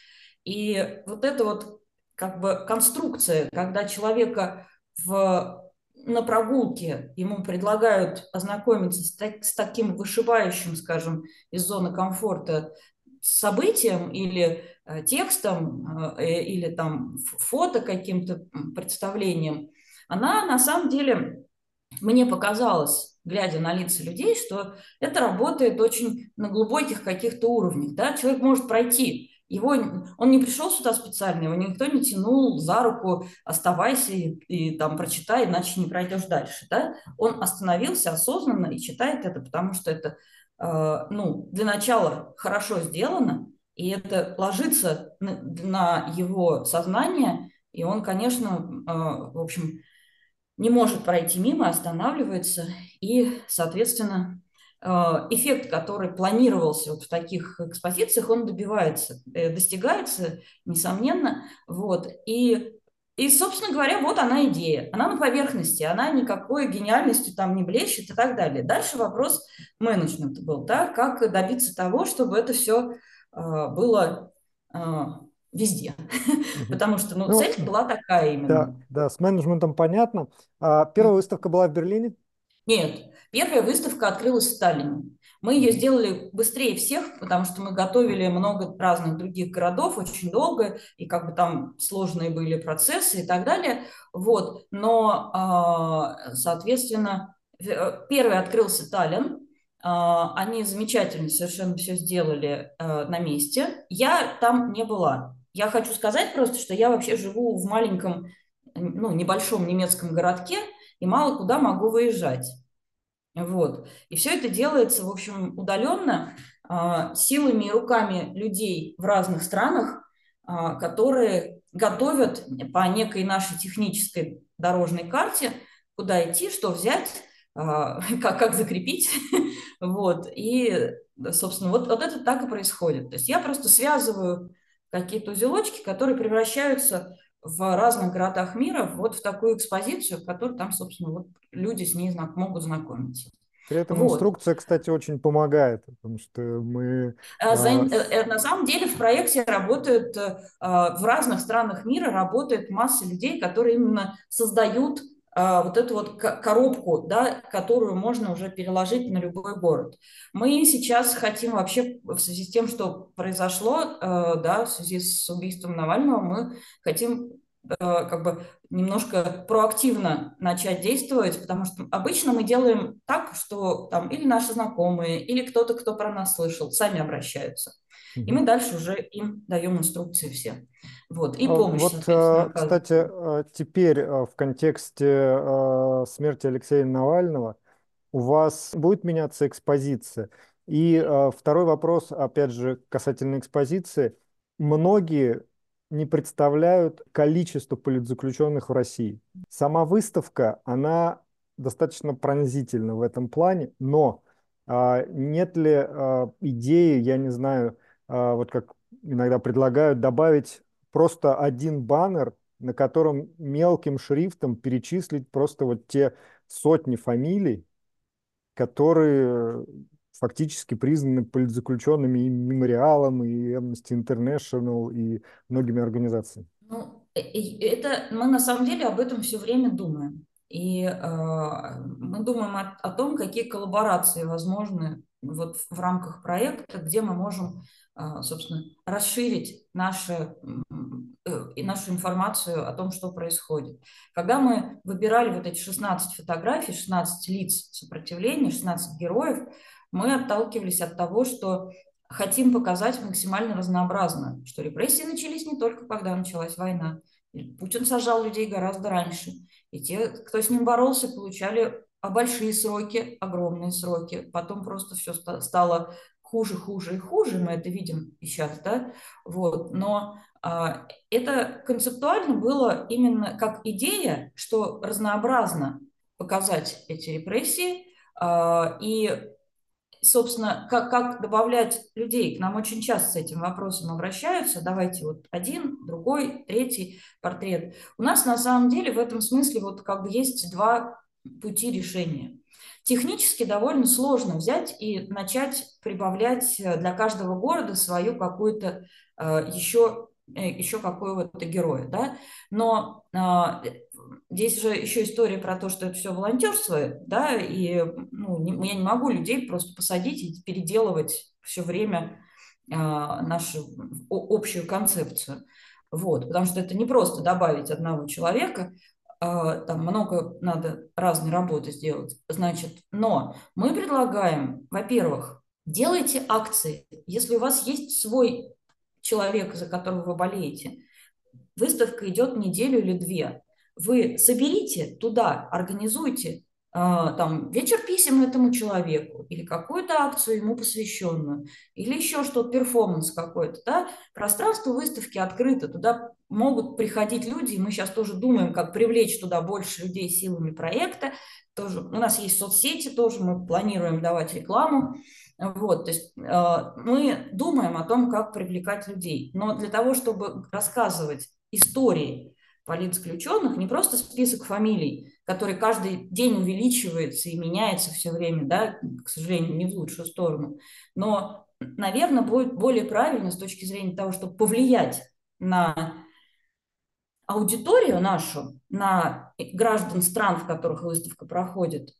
И вот эта вот как бы конструкция, когда человека в на прогулке ему предлагают ознакомиться с, так, с таким вышибающим, скажем, из зоны комфорта событием или э, текстом э, э или там фото каким-то представлением, она на самом деле мне показалось, глядя на лица людей, что это работает очень на глубоких каких-то уровнях. Да? Человек может пройти его, он не пришел сюда специально, его никто не тянул за руку, оставайся и, и там прочитай, иначе не пройдешь дальше. Да? Он остановился осознанно и читает это, потому что это э, ну, для начала хорошо сделано, и это ложится на, на его сознание, и он, конечно, э, в общем, не может пройти мимо, останавливается, и, соответственно, Э, эффект, который планировался вот в таких экспозициях, он добивается, э, достигается, несомненно. Вот. И, и, собственно говоря, вот она идея. Она на поверхности, она никакой гениальностью там не блещет и так далее. Дальше вопрос менеджмента был, да, как добиться того, чтобы это все э, было везде. Потому что ну, ну, цель была такая именно. Да, да, с менеджментом понятно. А первая выставка была в Берлине? Нет, первая выставка открылась в Сталине. Мы ее сделали быстрее всех, потому что мы готовили много разных других городов очень долго, и как бы там сложные были процессы и так далее. Вот. Но, а, соответственно, э, первый открылся Таллин, а, они замечательно совершенно все сделали э, на месте. Я там не была. Я хочу сказать просто, что я вообще живу в маленьком, ну, небольшом немецком городке, и мало куда могу выезжать. Вот. И все это делается, в общем, удаленно, а, силами и руками людей в разных странах, а, которые готовят по некой нашей технической дорожной карте, куда идти, что взять, а, как, как закрепить. Вот. И, собственно, вот, вот это так и происходит. То есть я просто связываю какие-то узелочки, которые превращаются в разных городах мира вот в такую экспозицию, в которой там, собственно, вот люди с ней знак, могут знакомиться. При этом вот. инструкция, кстати, очень помогает, потому что мы... А, за, а... На самом деле в проекте работают, в разных странах мира работает масса людей, которые именно создают вот эту вот коробку, да, которую можно уже переложить на любой город. Мы сейчас хотим вообще в связи с тем, что произошло, да, в связи с убийством Навального, мы хотим как бы немножко проактивно начать действовать, потому что обычно мы делаем так, что там или наши знакомые, или кто-то, кто про нас слышал, сами обращаются. И мы дальше уже им даем инструкции все. Вот, и а помощь. Вот, э, кстати, э, теперь в контексте смерти Алексея Навального у вас будет меняться экспозиция? И второй вопрос, опять же, касательно экспозиции. Многие не представляют количество политзаключенных в России. Сама выставка, она достаточно пронзительна в этом плане, но а, нет ли а, идеи, я не знаю, а, вот как иногда предлагают, добавить просто один баннер, на котором мелким шрифтом перечислить просто вот те сотни фамилий, которые фактически признаны политзаключенными и мемориалом, и Amnesty International, и многими организациями. Ну, э, это мы на самом деле об этом все время думаем. И э, мы думаем о, о том, какие коллаборации возможны вот в рамках проекта, где мы можем, э, собственно, расширить наши, э, нашу информацию о том, что происходит. Когда мы выбирали вот эти 16 фотографий, 16 лиц сопротивления, 16 героев, мы отталкивались от того, что хотим показать максимально разнообразно, что репрессии начались не только когда началась война. Путин сажал людей гораздо раньше. И те, кто с ним боролся, получали большие сроки, огромные сроки. Потом просто все стало хуже, хуже и хуже. Мы это видим и сейчас, да? Вот. Но а, это концептуально было именно как идея, что разнообразно показать эти репрессии а, и собственно, как, как добавлять людей? К нам очень часто с этим вопросом обращаются. Давайте вот один, другой, третий портрет. У нас на самом деле в этом смысле вот как бы есть два пути решения. Технически довольно сложно взять и начать прибавлять для каждого города свою какую-то э, еще Э, еще какого-то героя, да, но а, здесь же еще история про то, что это все волонтерство, да, и ну, не, я не могу людей просто посадить и переделывать все время а, нашу общую концепцию, вот, потому что это не просто добавить одного человека, там много надо разной работы сделать, значит, но мы предлагаем, во-первых, делайте акции, если у вас есть свой человека, за которого вы болеете, выставка идет неделю или две. Вы соберите туда, организуйте там вечер писем этому человеку или какую-то акцию ему посвященную или еще что-то, перформанс какой-то, да, пространство выставки открыто, туда могут приходить люди, и мы сейчас тоже думаем, как привлечь туда больше людей силами проекта, тоже, у нас есть соцсети тоже, мы планируем давать рекламу, вот, то есть э, мы думаем о том, как привлекать людей. Но для того, чтобы рассказывать истории политзаключенных, не просто список фамилий, который каждый день увеличивается и меняется все время, да, к сожалению, не в лучшую сторону, но, наверное, будет более правильно с точки зрения того, чтобы повлиять на аудиторию нашу, на граждан стран, в которых выставка проходит,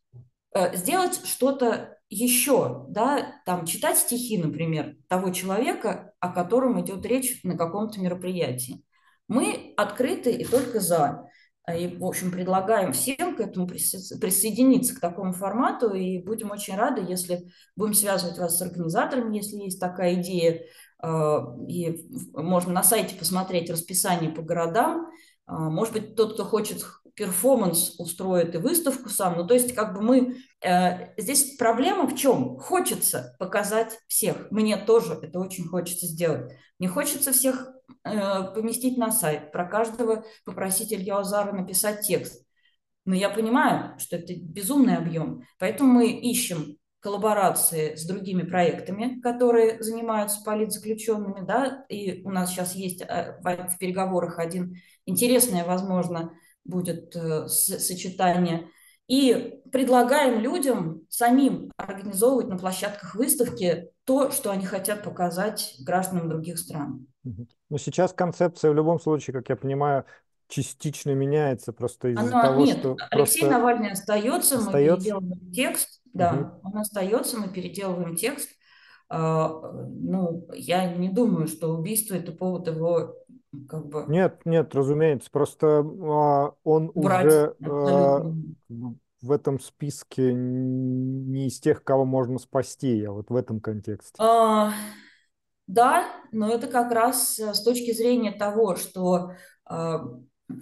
э, сделать что-то еще, да, там читать стихи, например, того человека, о котором идет речь на каком-то мероприятии. Мы открыты и только за. И, в общем, предлагаем всем к этому присоединиться к такому формату, и будем очень рады, если будем связывать вас с организаторами, если есть такая идея, а, и можно на сайте посмотреть расписание по городам. А, может быть, тот, кто хочет перформанс устроит и выставку сам. Ну, то есть, как бы мы... Э, здесь проблема в чем? Хочется показать всех. Мне тоже это очень хочется сделать. Мне хочется всех э, поместить на сайт, про каждого попросить Илью Азара написать текст. Но я понимаю, что это безумный объем. Поэтому мы ищем коллаборации с другими проектами, которые занимаются политзаключенными, да, и у нас сейчас есть э, в переговорах один интересное, возможно, будет э, сочетание, и предлагаем людям самим организовывать на площадках выставки то, что они хотят показать гражданам других стран. Но сейчас концепция в любом случае, как я понимаю, частично меняется просто из-за Она, того, нет, что Алексей просто Навальный остается, остается, мы переделываем текст, да, угу. он остается, мы переделываем текст. А, ну, я не думаю, что убийство это повод его как бы... Нет, нет, разумеется, просто а, он Брать уже а, в этом списке не из тех, кого можно спасти, а вот в этом контексте. А, да, но это как раз э, с точки зрения того, что а,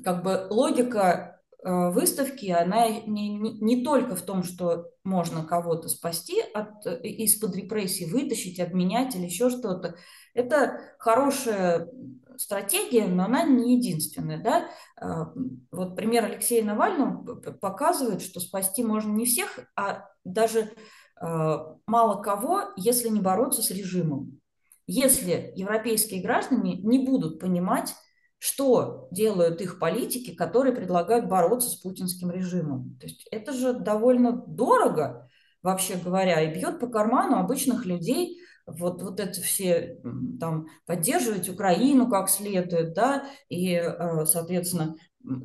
как бы логика а, выставки, она не, не, не только в том, что можно кого-то спасти от, э, из-под репрессий, вытащить, обменять или еще что-то. Это хорошая стратегия, но она не единственная. Да? А, вот пример Алексея Навального показывает, что спасти можно не всех, а даже мало кого, если не бороться с режимом если европейские граждане не будут понимать, что делают их политики, которые предлагают бороться с путинским режимом. То есть это же довольно дорого, вообще говоря, и бьет по карману обычных людей, вот, вот это все там поддерживать Украину как следует, да, и, э, соответственно,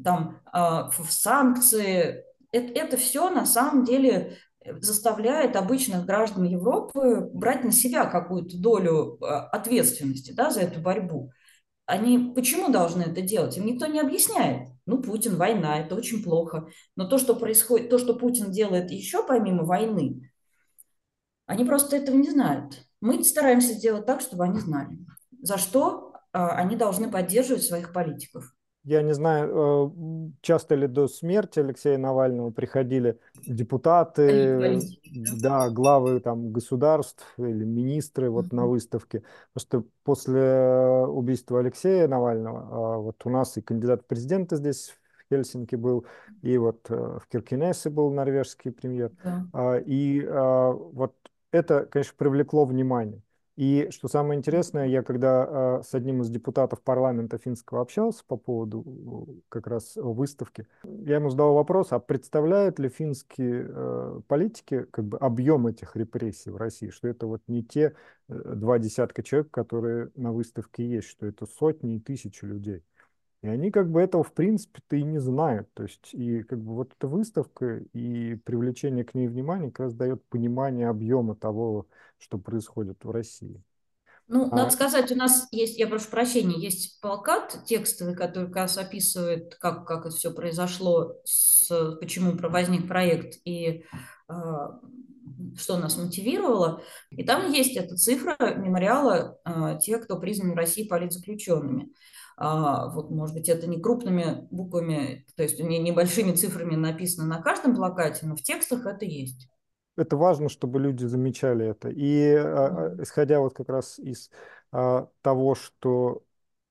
там в э, санкции, это, это все на самом деле заставляет обычных граждан Европы брать на себя какую-то долю э, ответственности да, за эту борьбу. Они почему должны это делать? Им никто не объясняет. Ну, Путин, война, это очень плохо. Но то, что происходит, то, что Путин делает еще помимо войны, они просто этого не знают. Мы стараемся сделать так, чтобы они знали, за что а, они должны поддерживать своих политиков. Я не знаю, э, часто ли до смерти Алексея Навального приходили депутаты, да, главы там государств или министры вот на выставке. Просто после убийства Алексея Навального а, вот у нас и кандидат в президенты здесь в Хельсинки был, и вот э, в Киркинессе был норвежский премьер. Да. А, и вот это, конечно, привлекло внимание. И что самое интересное, я когда э, с одним из депутатов парламента финского общался по поводу э, как раз выставки, я ему задал вопрос, а представляют ли финские э, политики как бы объем этих репрессий в России, что это вот не те э, два десятка человек, которые на выставке есть, что это сотни и тысячи людей. И они как бы этого в принципе-то и не знают. То есть и как бы вот эта выставка и привлечение к ней внимания как раз дает понимание объема того, что происходит в России. Ну, а... надо сказать, у нас есть, я прошу прощения, есть плакат текстовый, который как раз описывает, как, как это все произошло, с, почему возник проект и э, что нас мотивировало. И там есть эта цифра мемориала э, тех, кто признан в России политзаключенными. А, вот, может быть, это не крупными буквами, то есть не небольшими цифрами написано на каждом плакате, но в текстах это есть. Это важно, чтобы люди замечали это. И а, исходя вот как раз из а, того, что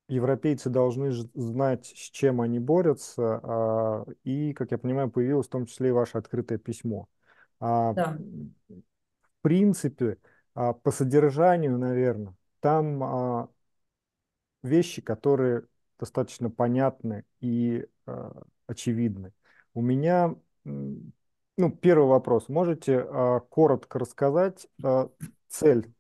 европейцы должны знать, с чем они борются, а, и, как я понимаю, появилось в том числе и ваше открытое письмо. А, да. В принципе, а, по содержанию, наверное, там а, вещи, которые достаточно понятны и очевидны. У меня, ну, первый вопрос. Можете коротко рассказать цель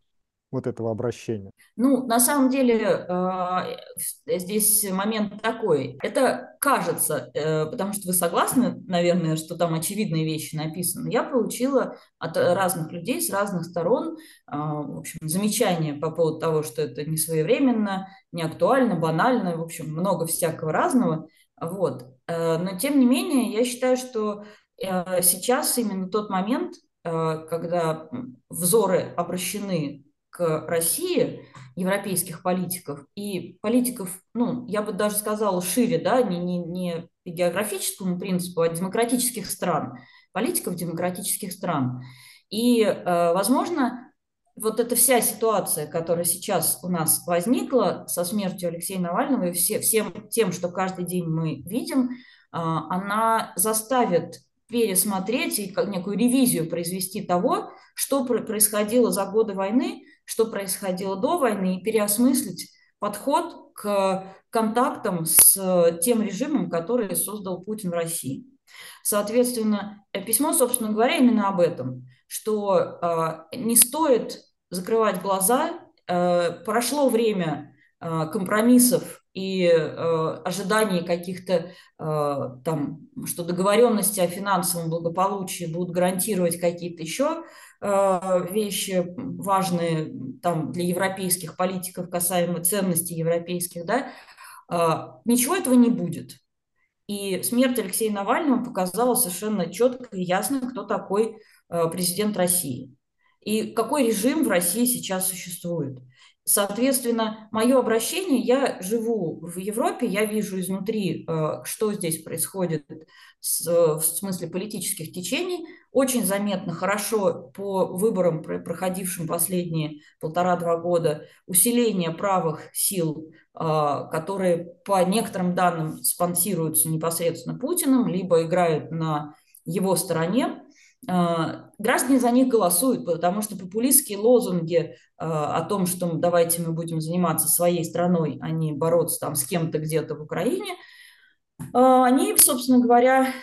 вот этого обращения? Ну, на самом деле, э, здесь момент такой. Это кажется, э, потому что вы согласны, наверное, что там очевидные вещи написаны. Я получила от разных людей с разных сторон, э, в общем, замечания по поводу того, что это не своевременно, не актуально, банально, в общем, много всякого разного. Вот. Но, тем не менее, я считаю, что сейчас именно тот момент, когда взоры обращены к России европейских политиков и политиков, ну, я бы даже сказала шире, да, не, не, не по географическому принципу, а демократических стран, политиков демократических стран. И, э, возможно, вот эта вся ситуация, которая сейчас у нас возникла со смертью Алексея Навального и все, всем тем, что каждый день мы видим, э, она заставит пересмотреть и некую ревизию произвести того, что происходило за годы войны, что происходило до войны, и переосмыслить подход к контактам с тем режимом, который создал Путин в России. Соответственно, письмо, собственно говоря, именно об этом, что э, не стоит закрывать глаза, э, прошло время э, компромиссов и э, ожиданий каких-то э, там, что договоренности о финансовом благополучии будут гарантировать какие-то еще э, вещи важные там для европейских политиков касаемо ценностей европейских, да, э, ничего этого не будет. И смерть Алексея Навального показала совершенно четко и ясно, кто такой э, президент России и какой режим в России сейчас существует. Соответственно, мое обращение, я живу в Европе, я вижу изнутри, э, что здесь происходит в смысле политических течений. Очень заметно, хорошо по выборам, проходившим последние полтора-два года, усиление правых сил, э, которые по некоторым данным спонсируются непосредственно Путиным, либо играют на его стороне. А, граждане за них голосуют, потому что популистские лозунги а, о том, что давайте мы будем заниматься своей страной, а не бороться там с кем-то где-то в Украине, а, они, собственно говоря,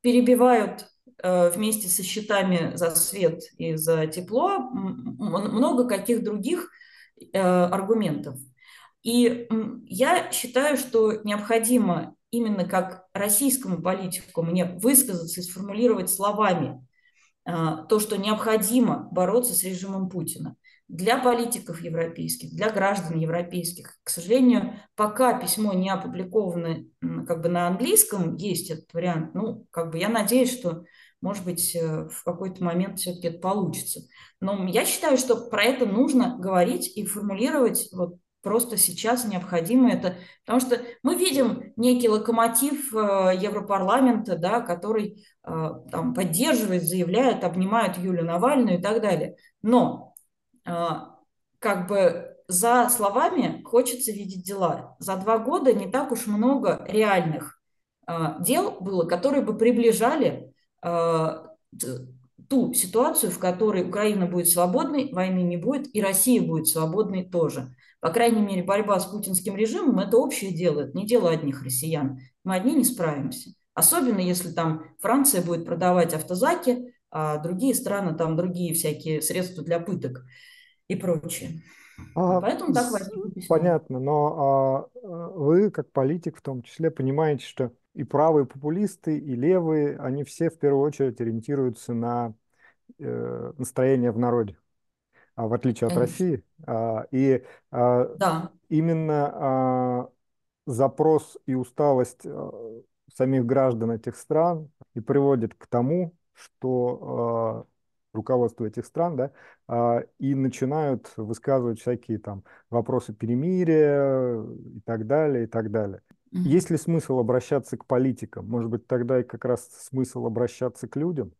перебивают вместе со счетами за свет и за тепло много каких других аргументов. И я считаю, что необходимо именно как российскому политику мне высказаться и сформулировать словами а, то, что необходимо бороться с режимом Путина. Для политиков европейских, для граждан европейских, к сожалению, пока письмо не опубликовано как бы на английском, есть этот вариант, ну, как бы я надеюсь, что, может быть, э, в какой-то момент все-таки это получится. Но я считаю, что про это нужно говорить и формулировать вот просто сейчас необходимо это, потому что мы видим некий локомотив э, Европарламента, да, который э, там, поддерживает, заявляет, обнимает Юлию Навальную и так далее. Но э, как бы за словами хочется видеть дела. За два года не так уж много реальных дел было, которые бы приближали ту ситуацию, в которой Украина будет свободной, войны не будет, и Россия будет свободной тоже. По крайней мере, борьба с путинским режимом – это общее дело, это не дело одних россиян. Мы одни не справимся. Особенно если там Франция будет продавать автозаки, а другие страны там другие всякие средства для пыток и прочее. А, Поэтому так возникло Понятно, но а, вы, как политик в том числе, понимаете, что и правые популисты, и левые, они все в первую очередь ориентируются на э, настроение в народе. А, в отличие от России. А, и а, да. именно запрос и усталость самих граждан этих стран и приводит к тому, что руководство этих стран, да, и начинают высказывать всякие там вопросы перемирия и так далее, и так далее. Есть ли смысл обращаться к политикам? Может быть, тогда и как раз смысл обращаться к людям?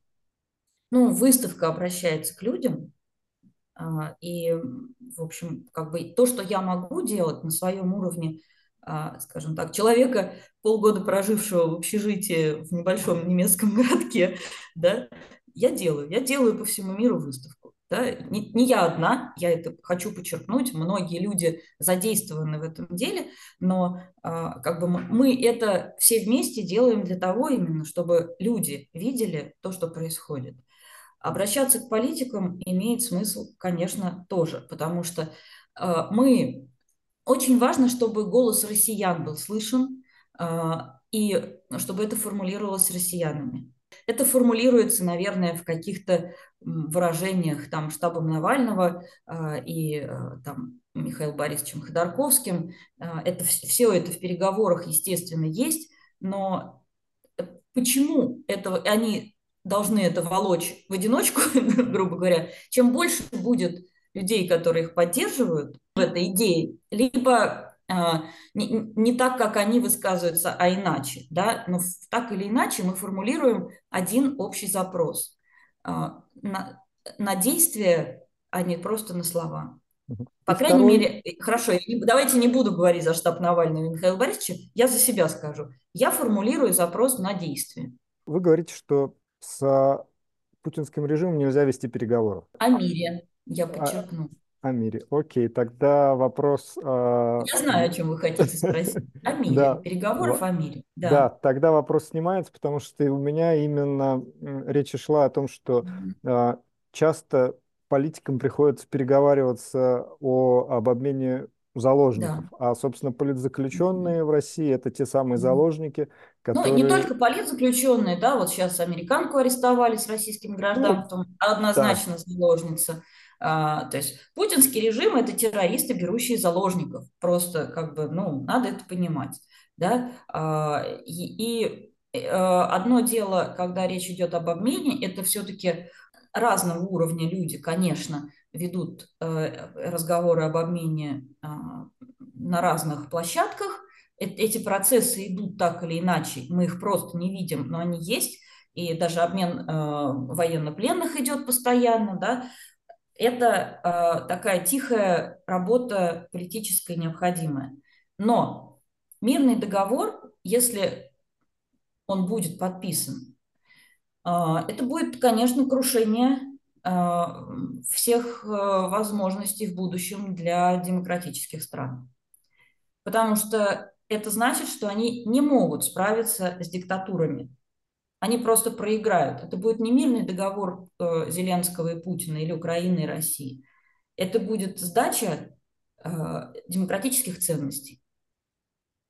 Ну, выставка обращается к людям, и, в общем, как бы то, что я могу делать на своем уровне, а, скажем так, человека, полгода прожившего в общежитии в небольшом немецком городке, да, я делаю. Я делаю по всему миру выставку. Да? Не, не я одна, я это хочу подчеркнуть, многие люди задействованы в этом деле, но а, как бы мы это все вместе делаем для того именно, чтобы люди видели то, что происходит. Обращаться к политикам имеет смысл, конечно, тоже, потому что э, мы... Очень важно, чтобы голос россиян был слышен, э, и чтобы это формулировалось россиянами. Это формулируется, наверное, в каких-то выражениях там штабом Навального э, и э, там Михаилом Борисовичем Ходорковским. Э, это, все это в переговорах, естественно, есть, но почему это, они должны это волочь в одиночку, грубо говоря, чем больше будет людей, которые их поддерживают в этой идее, либо а, не, не так, как они высказываются, а иначе, да, но так или иначе мы формулируем один общий запрос а, на, на действие, а не просто на слова. По крайней второй... мере, э, хорошо, давайте не буду говорить за штаб Навального и Михаила Борисовича, я за себя скажу. Я формулирую запрос на действие. Вы говорите, что с путинским режимом нельзя вести переговоров. О мире, я подчеркну. О, о мире. Окей, тогда вопрос... Э... Я знаю, о чем вы хотите спросить. О мире. Да. Переговоров о мире. Да. да, тогда вопрос снимается, потому что у меня именно речь шла о том, что э, часто политикам приходится переговариваться о, об обмене заложников. Да. А, собственно, политзаключенные в России это те самые заложники, которые... Ну, не только политзаключенные, да, вот сейчас американку арестовали с российским гражданством, ну, однозначно да. заложница. А, то есть путинский режим – это террористы, берущие заложников. Просто как бы, ну, надо это понимать. Да? А, и, и э, одно дело, когда речь идет об обмене, это все-таки разного уровня люди, конечно, ведут э, разговоры об обмене а, на разных площадках. Эти процессы идут так или иначе, мы их просто не видим, но они есть, и даже обмен э, военнопленных идет постоянно, да, это э, такая тихая работа политическая необходимая. Но мирный договор, если он будет подписан, э, это будет, конечно, крушение э, всех э, возможностей в будущем для демократических стран. Потому что это значит, что они не могут справиться с диктатурами они просто проиграют. Это будет не мирный договор э, Зеленского и Путина или Украины и России. Это будет сдача э, демократических ценностей.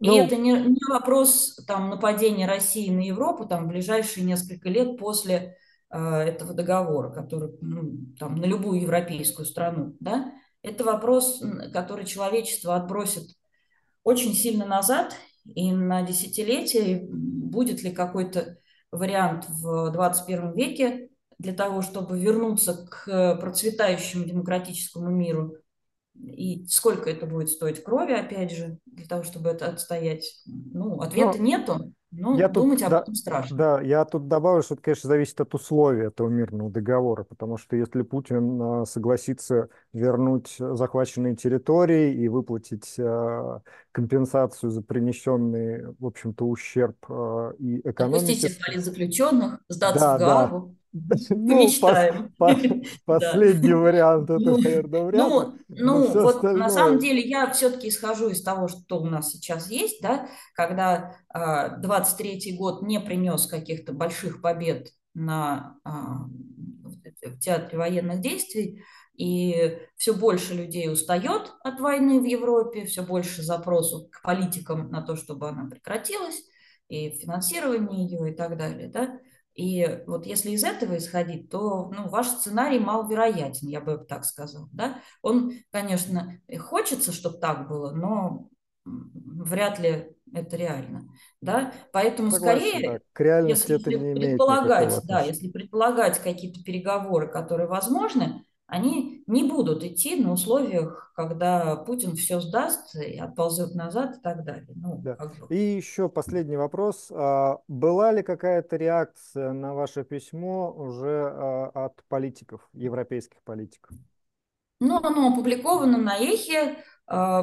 И ну, это не, не вопрос там, нападения России на Европу там, в ближайшие несколько лет после э, этого договора, который ну, там, на любую европейскую страну. Да? Это вопрос, который человечество отбросит очень сильно назад, и на десятилетие будет ли какой-то вариант в 21 веке для того, чтобы вернуться к процветающему демократическому миру. И сколько это будет стоить крови, опять же, для того, чтобы это отстоять? Ну, ответа Но... нету. Ну, я думать тут, об этом страшно. Да, я тут добавлю, что это, конечно, зависит от условий этого мирного договора, потому что если Путин а, согласится вернуть захваченные территории и выплатить а, компенсацию за принесенный, в общем-то, ущерб а, и экономике... Отпустите политзаключенных, сдаться да, в Гаагу. Ну, мечтаем. По, по, последний вариант это, ну, наверное, вряд ну, ли. Ну, вот остальное... на самом деле я все-таки исхожу из того, что у нас сейчас есть, да, когда э, а, 23-й год не принес каких-то больших побед на, э, в театре военных действий, и все больше людей устает от войны в Европе, все больше запросов к политикам на то, чтобы она прекратилась, и финансирование ее и так далее, да, и вот если из этого исходить, то ну, ваш сценарий маловероятен, я бы так сказал. Да? Он, конечно, хочется, чтобы так было, но вряд ли это реально. Да? Поэтому Согласен, скорее, да. К реальности если это не предполагать, да, если предполагать какие-то переговоры, которые возможны, они не будут идти на условиях, когда Путин все сдаст и отползет назад и так далее. Ну, да. как бы. И еще последний вопрос. А, была ли какая-то реакция на ваше письмо уже а, от политиков, европейских политиков? Ну, оно опубликовано на Эхе. А,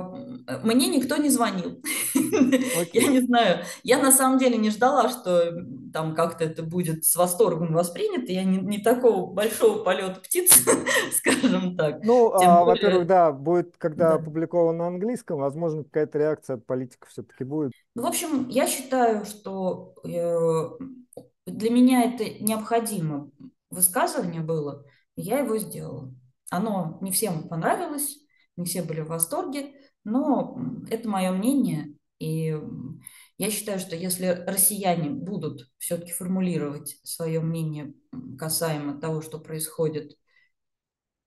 мне никто не звонил. Okay. Я не знаю. Я на самом деле не ждала, что там как-то это будет с восторгом воспринято. Я не, не такого большого полета птиц, скажем так. Ну, а, более... во-первых, да, будет, когда да. опубликовано на английском, возможно, какая-то реакция от политиков все-таки будет. Ну, в общем, я считаю, что э, для меня это необходимо высказывание было, я его сделала. Оно не всем понравилось, не все были в восторге, но это мое мнение, и я считаю, что если россияне будут все-таки формулировать свое мнение касаемо того, что происходит,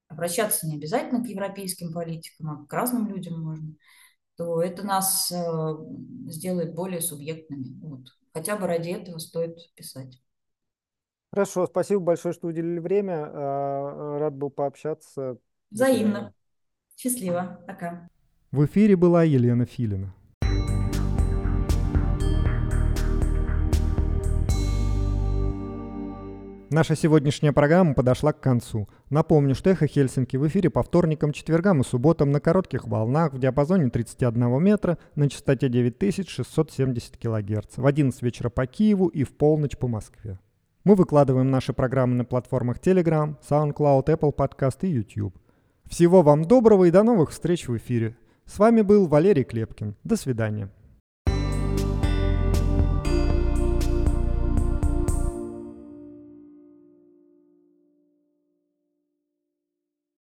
обращаться не обязательно к европейским политикам, а к разным людям можно, то это нас э, сделает более субъектными. Вот. Хотя бы ради этого стоит писать. Хорошо, спасибо большое, что уделили время. А, рад был пообщаться. Взаимно. Счастливо. Пока. В эфире была Елена Филина. Наша сегодняшняя программа подошла к концу. Напомню, что «Эхо Хельсинки» в эфире по вторникам, четвергам и субботам на коротких волнах в диапазоне 31 метра на частоте 9670 кГц в 11 вечера по Киеву и в полночь по Москве. Мы выкладываем наши программы на платформах Telegram, SoundCloud, Apple Podcast и YouTube. Всего вам доброго и до новых встреч в эфире. С вами был Валерий Клепкин. До свидания.